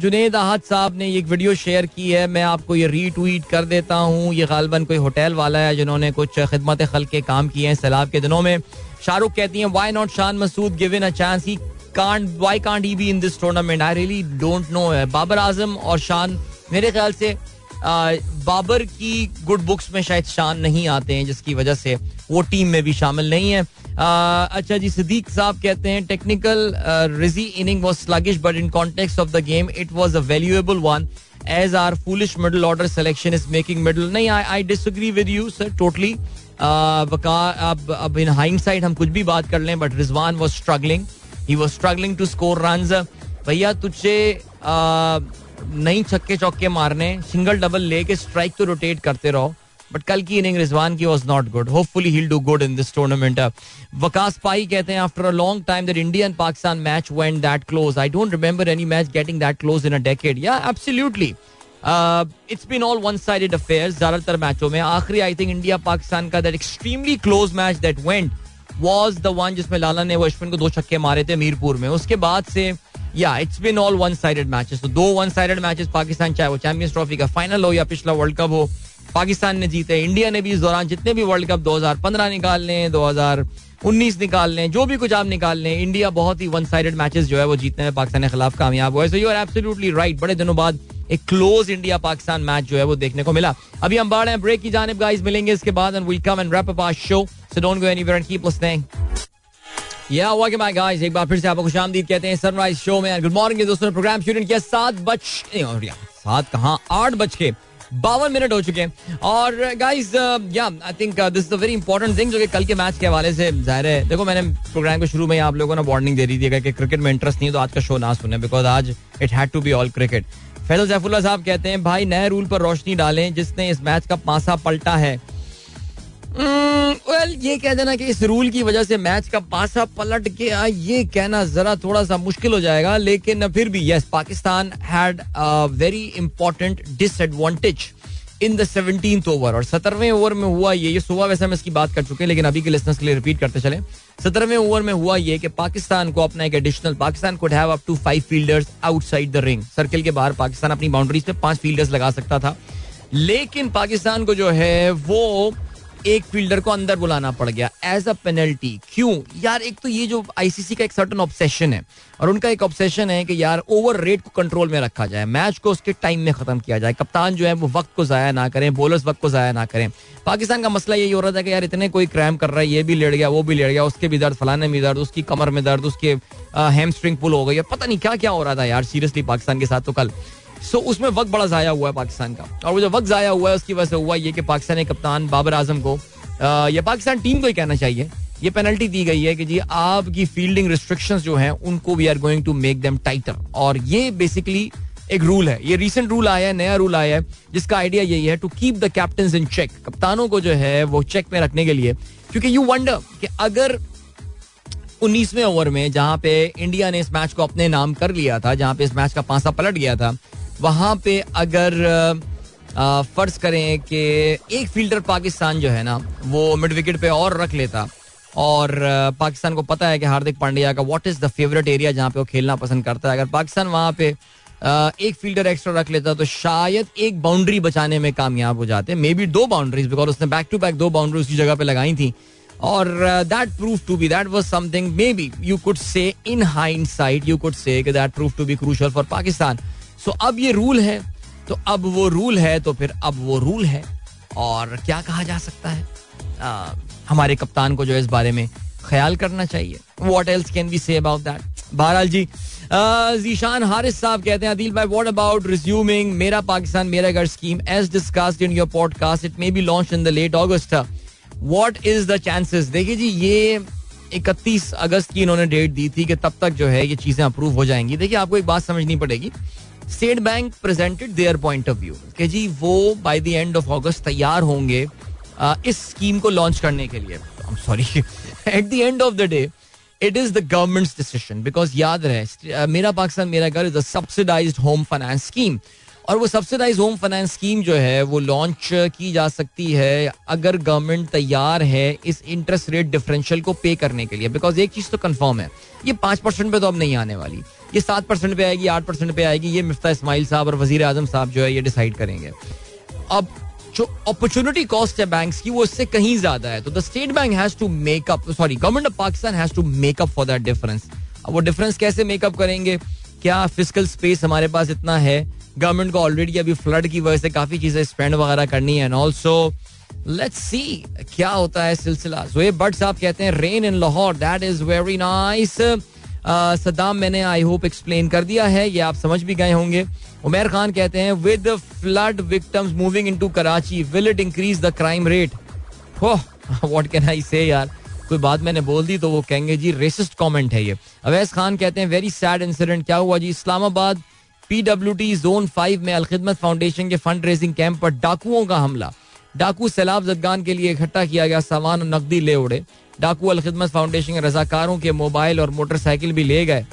Junaid Ahad sahab ने एक video share की है मैं आपको ये retweet कर देता हूँ ये गालबन कोई होटल वाला है जिन्होंने कुछ खिदमत खल के काम किए हैं सैलाब के दिनों में शाहरुख कहती हैं why not Shan Masood given a chance he can't why can't he be in this tournament I really don't know Babar Azam और शान मेरे ख्याल से बाबर की गुड बुक्स में शायद शान नहीं आते हैं, जिसकी वजह से वो टीम में भी शामिल नहीं है। अच्छा जी सिद्दीक साहब कहते हैं technical Rizi inning was sluggish but in context of the game it was a valuable one as our foolish middle order selection is making middle नहीं I disagree with you sir totally अब अब इन hind side हम कुछ भी बात कर लें but Rizwan was struggling he was struggling to score run भैया, तुझे नई छक्के चौके मारने सिंगल डबल लेके स्ट्राइक तो रोटेट करते रहो बट कल की इनिंग रिजवान की was not good hopefully he do good in this tournament Waqas Pai कहते हैं after a long time that India and Pakistan match went that close I don't remember any match getting that close in a decade yeah absolutely it's been all one sided affairs ज़्यादातर मैचों में. आखिरी I think India Pakistan का that extremely close match that went was the one जिसमें लाला ने वो अश्विन को दो छक्के मारे थे मीरपुर में. उसके बाद से yeah it's been all one sided matches तो दो वन साइडेड मैचेस पाकिस्तान, चाहे वो चैंपियंस ट्रॉफी का फाइनल हो या पिछला वर्ल्ड कप हो, पाकिस्तान ने जीते, इंडिया ने भी इस दौरान जितने भी वर्ल्ड कप 2015 निकाल लें 2019 निकाल लें, जो भी कुछ आप निकाल लें, इंडिया बहुत ही वन साइडेड मैचेस जो है वो जीतने में पाकिस्तान के खिलाफ कामयाब हुआ है। So you are absolutely right बड़े दिनों बाद एक क्लोज इंडिया पाकिस्तान मैच जो है वो देखने को मिला। अभी हम बाढ़ हैं ब्रेक की जानिब गाइस मिलेंगे इसके बाद and will come and wrap up show so don't go anywhere and keep listening yeah welcome my guys एक बार फिर से आपको कहते हैं सनराइज शो में गुड मॉर्निंग दोस्तों प्रोग्राम शुरू किया सात बज सात कहाँ? आठ बज के। बावन मिनट हो चुके हैं। और yeah I think this is a very important thing जो कि कल के मैच के हवाले से ज़ाहिर है, देखो, मैंने प्रोग्राम के शुरू में आप लोगों ने वार्निंग दे दी थी कि क्रिकेट में इंटरेस्ट नहीं तो आज का शो ना सुने बिकॉज़ आज it had to be all cricket Faisal Saifullah sahab कहते हैं, भाई, नए रूल पर रोशनी डालें, जिसने इस मैच का पासा पलटा है। वेल hmm, ये कह देना कि इस रूल की वजह से मैच का पासा पलट गया। ये कहना जरा थोड़ा सा मुश्किल हो जाएगा लेकिन फिर भी yes Pakistan had very important disadvantage in the seventeen over और सत्रहवें ओवर में हुआ ये ये सुबह वैसे हम इसकी बात कर चुके हैं लेकिन अभी के लिसनर्स के लिए रिपीट करते चले। सत्रहवें ओवर में हुआ ये कि पाकिस्तान को अपना एक additional Pakistan could have up to five fielders outside the ring circle के बाहर पाकिस्तान अपनी बाउंड्रीज पे पाँच फील्डर्स लगा सकता था। लेकिन पाकिस्तान को जो है वो एक फील्डर को अंदर बुलाना पड़ गया एज अ पेनल्टी क्यों? यार, एक तो ये जो आईसीसी का एक सर्टन ऑब्सेशन है, और उनका एक ऑब्सेशन है कि यार ओवर रेट को कंट्रोल में रखा जाए मैच को उसके टाइम में खत्म किया जाए। कप्तान जो है, वो वक्त को जाया ना करें बॉलर्स वक्त को जाया ना करें। पाकिस्तान का मसला यही हो रहा था कि यार, इतने कोई क्रैम कर रहा है, ये भी लेट गया, वो भी लेट गया, उसके भी दर्द, फलाने में दर्द, उसकी कमर में दर्द, उसके हेम स्ट्रिंग पुल हो गई पता नहीं क्या क्या हो रहा था यार सीरियसली पाकिस्तान के साथ तो कल। सो उसमें वक्त बड़ा जाया हुआ है पाकिस्तान का। और वो जो वक्त जाया हुआ है, उसकी वजह से हुआ ये कि पाकिस्तानी कप्तान बाबर आज़म को या पाकिस्तान टीम को ही कहना चाहिए। ये पेनल्टी दी गई है कि जी, आपकी फील्डिंग रिस्ट्रिक्शंस जो हैं, उनको we are going to make them tighter और ये बेसिकली एक रूल है। ये रिसेंट रूल आया है, नया रूल आया है, जिसका आइडिया यही है to keep the captain in check कप्तानों को जो है, वो चेक में रखने के लिए। क्योंकि यू वंडर कि अगर उन्नीसवें ओवर में, जहाँ पे इंडिया ने इस मैच को अपने नाम कर लिया था, जहाँ पे इस मैच का पांसा पलट गया था वहाँ पे अगर फ़र्ज़ करें कि एक फील्डर पाकिस्तान जो है ना, वो मिड विकेट पे और रख लेता। और पाकिस्तान को पता है कि हार्दिक पांड्या का what is the favourite area जहाँ पे वो खेलना पसंद करता है। अगर पाकिस्तान वहाँ पे एक फील्डर एक्स्ट्रा रख लेता तो शायद एक बाउंड्री बचाने में कामयाब हो जाते। मे बी दो बाउंड्रीज बिकॉज़ उसने बैक टू बैक दो बाउंड्री उसकी जगह पे लगाई थी। और that proof to be that was something maybe you could say in hindsight you could say that prove to be crucial for Pakistan. So अब ये रूल है। तो अब वो रूल है तो फिर अब वो रूल है। और क्या कहा जा सकता है? हमारे कप्तान को जो इस बारे में ख्याल करना चाहिए। What else can be say about that बहरहाल जी जीशान हारिस साहब कहते हैं, अदिल भाई व्हाट अबाउट रिज्यूमिंग मेरा पाकिस्तान, मेरा घर scheme as discussed in your podcast it may be launch in the late August what is the chances देखिए जी, ये इकतीस अगस्त की इन्होंने डेट दी थी कि तब तक जो है ये चीज़ें अप्रूव हो जाएँगी। देखिए, आपको एक बात समझनी पड़ेगी। State Bank presented their point of view कि जी वो by the end of August तैयार होंगे इस स्कीम को लॉन्च करने के लिए। Sorry at the end of the day it is the government's decision because याद रहे मेरा पाकिस्तान, मेरा घर is a subsidized home finance scheme और वो सब्सिडाइज होम फाइनेंस स्कीम जो है, वो लॉन्च की जा सकती है अगर गवर्नमेंट तैयार है इस इंटरेस्ट रेट डिफरेंशियल को पे करने के लिए। बिकॉज़ एक चीज़ तो कंफर्म है, ये पाँच परसेंट पे तो अब नहीं आने वाली। ये सात परसेंट पे आएगी, आठ परसेंट पे आएगी, ये मिफ्ता इसमाइल साहब और वज़ीर आज़म साहब जो है ये डिसाइड करेंगे। अब जो अपॉर्चुनिटी कॉस्ट है बैंक्स की, वो इससे कहीं ज़्यादा है। तो the State Bank has to make up sorry government of Pakistan has to make up for that difference अब वो डिफरेंस कैसे मेकअप करेंगे? क्या फ़िज़िकल स्पेस हमारे पास इतना है? गवर्नमेंट को ऑलरेडी अभी फ्लड की वजह से काफ़ी चीज़ें स्पेंड वगैरह करनी है। एंड ऑल्सो लेट्स सी क्या होता है सिलसिला। जोएब बट साहब कहते हैं rain in Lahore that is very nice Saddam मैंने आई होप एक्सप्लेन कर दिया है। ये आप समझ भी गए होंगे। उमेर खान कहते हैं with flood victims moving into Karachi will it increase the crime rate what can I say यार? कोई बात मैंने बोल दी तो वो कहेंगे, जी रेसिस्ट कमेंट है ये। अवैस खान कहते हैं वेरी सैड इंसिडेंट क्या हुआ जी? इस्लामाबाद पीडब्ल्यूटी जोन फाइव में अलखिदमत फाउंडेशन के फंड रेजिंग कैंप पर डाकुओं का हमला। डाकू सैलाब जदगान के लिए इकट्ठा किया गया सामान और नकदी ले उड़े। डाकू अलखिदमत फाउंडेशन के रजाकारों के मोबाइल और मोटरसाइकिल भी ले गए।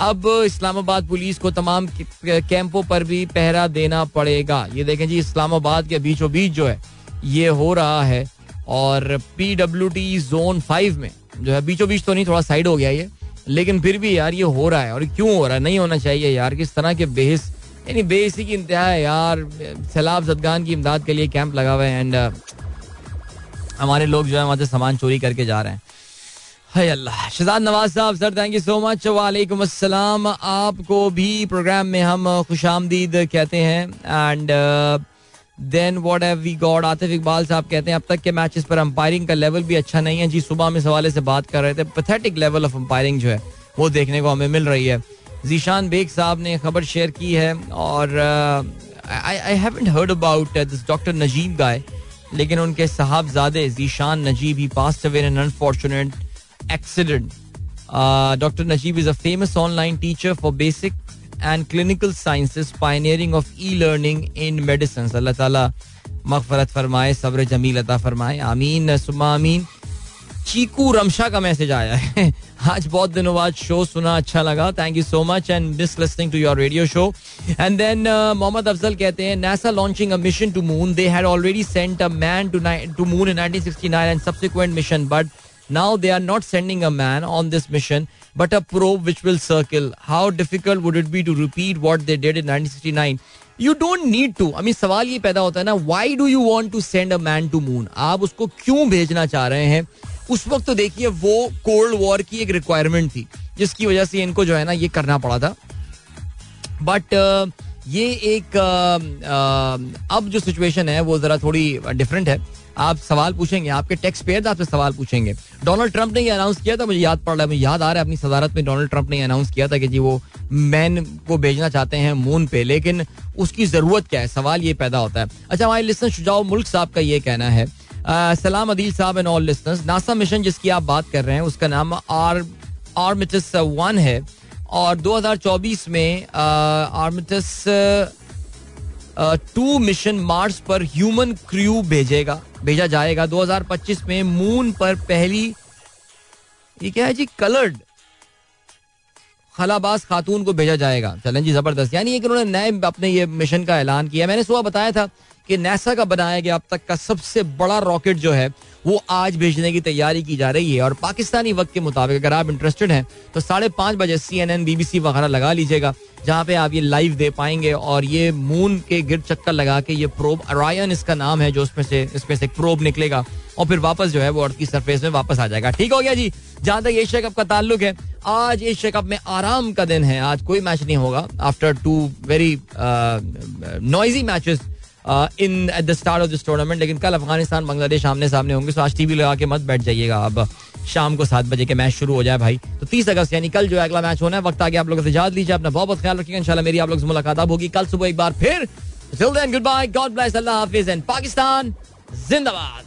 अब इस्लामाबाद पुलिस को तमाम कैंपों पर भी पहरा देना पड़ेगा। ये देखें जी, इस्लामाबाद के बीचों बीच जो है, ये हो रहा है और पीडब्ल्यू टी जोन फाइव में जो है बीचों बीच तो नहीं, थोड़ा साइड हो गया ये, लेकिन फिर भी यार ये हो रहा है और क्यों हो रहा है? नहीं होना चाहिए यार, किस तरह के बेहस, यानी बेसी की इंतहा है यार, सैलाब जदगान की इमदाद के लिए कैंप लगा हुआ है एंड हमारे लोग जो है वहाँ से सामान चोरी करके जा रहे हैं। है अल्लाह। Shahzad Nawaz sahab, sir thank you so much वालेकुम अस्सलाम। आपको भी प्रोग्राम में हम खुश आमदीद कहते हैं। And then what have we got Atif Iqbal sahab कहते हैं, अब तक के मैचेस पर अंपायरिंग का लेवल भी अच्छा नहीं है। जी, सुबह में सवाले से बात कर रहे थे। पथेटिक लेवल ऑफ़ अंपायरिंग जो है, वो देखने को हमें मिल रही है। जीशान बेग साहब ने खबर शेयर की है और I haven't heard about this doctor Najeeb guy लेकिन उनके साहबजादे Zeeshan Najeeb he passed away in unfortunate accident doctor Najeeb is a famous online teacher for basic and clinical sciences pioneering of e learning in medicine अल्लाह ताला मगफरत फरमाए सब्र जमील अता फरमाए आमीन सुमा आमीन चीकू रमशा का मैसेज आया है। आज बहुत दिनों बाद शो सुना अच्छा लगा। Thank you so much and miss listening to your radio show and then Mohammad Afzal कहते हैं NASA launching a mission to moon they had already sent a man to to moon in 1969 and subsequent mission but now they are not sending a man on this mission but a probe which will circle. How difficult would it be to repeat what they did in 1969? You don't need to mean सवाल ये पैदा होता है ना why do you want to send a man to moon आप उसको क्यों भेजना चाह रहे हैं? उस वक्त तो देखिए, वो कोल्ड वॉर की एक रिक्वायरमेंट थी, जिसकी वजह से इनको जो है ना ये करना पड़ा था। बट ये एक अब जो सिचुएशन है, वो जरा थोड़ी डिफरेंट है। आप सवाल पूछेंगे, आपके टैक्स पेयर आपसे सवाल पूछेंगे। डोनाल्ड ट्रंप ने ये अनाउंस किया था, मुझे याद पड़ रहा है, मुझे याद आ रहा है, अपनी सदारत में डोनाल्ड ट्रंप ने अनाउंस किया था कि जी वो मैन को भेजना चाहते हैं मून पे, लेकिन उसकी ज़रूरत क्या है? सवाल ये पैदा होता है। अच्छा हमारे लिस्टर शुजाओ मुल्क साहब का ये कहना है सलाम Adeel sahab and all listeners NASA mission जिसकी आप बात कर रहे हैं, उसका नाम आर आर्मिटस वन है। और 2024 में आर्मिटस टू मिशन मार्स पर ह्यूमन क्रू भेजेगा, भेजा जाएगा। 2025 में मून पर पहली, ये क्या है जी? कलर्ड खलाबाज खातून को भेजा जाएगा। चलें जी, ज़बरदस्त। यानी एक उन्होंने नए अपने ये मिशन का ऐलान किया। मैंने सुबह बताया था कि नेसा का बनाया गया अब तक का सबसे बड़ा रॉकेट जो है, वो आज भेजने की तैयारी की जा रही है और पाकिस्तानी वक्त के मुताबिक अगर आप इंटरेस्टेड हैं तो साढ़े पाँच बजे सी एन एन बीबीसी वगैरह लगा लीजिएगा, जहाँ पे आप ये लाइव दे पाएँगे और ये मून के गिर चक्कर लगा के ये प्रोब अरायन इसका नाम है जो उसमें से, इसमें से प्रोब निकलेगा और फिर वापस जो है वो अर्थ की सरफेस में वापस आ जाएगा। ठीक हो गया जी? जहाँ तक एशिया कप का ताल्लुक है, आज एशिया कप में आराम का दिन है। आज कोई मैच नहीं होगा। After two very noisy matches in at the start of this tournament लेकिन कल अफ़गानिस्तान, बांग्लादेश आमने सामने होंगे तो आज टीवी लगा के मत बैठ जाइएगा अब शाम को सात बजे के मैच शुरू हो जाए भाई। तो तीस अगस्त, यानी कल जो अगला मैच होना है, वक्त आगे आप लोगों से याद लीजिए, अपना बहुत बहुत ख्याल रखिएगा, इंशाल्लाह मेरी आप लोग से मुलाकात अब होगी। कल सुबह एक बार फिर गुड बाय गॉड ब्लेस अल्लाह हाफिज एंड पाकिस्तान जिंदाबाद।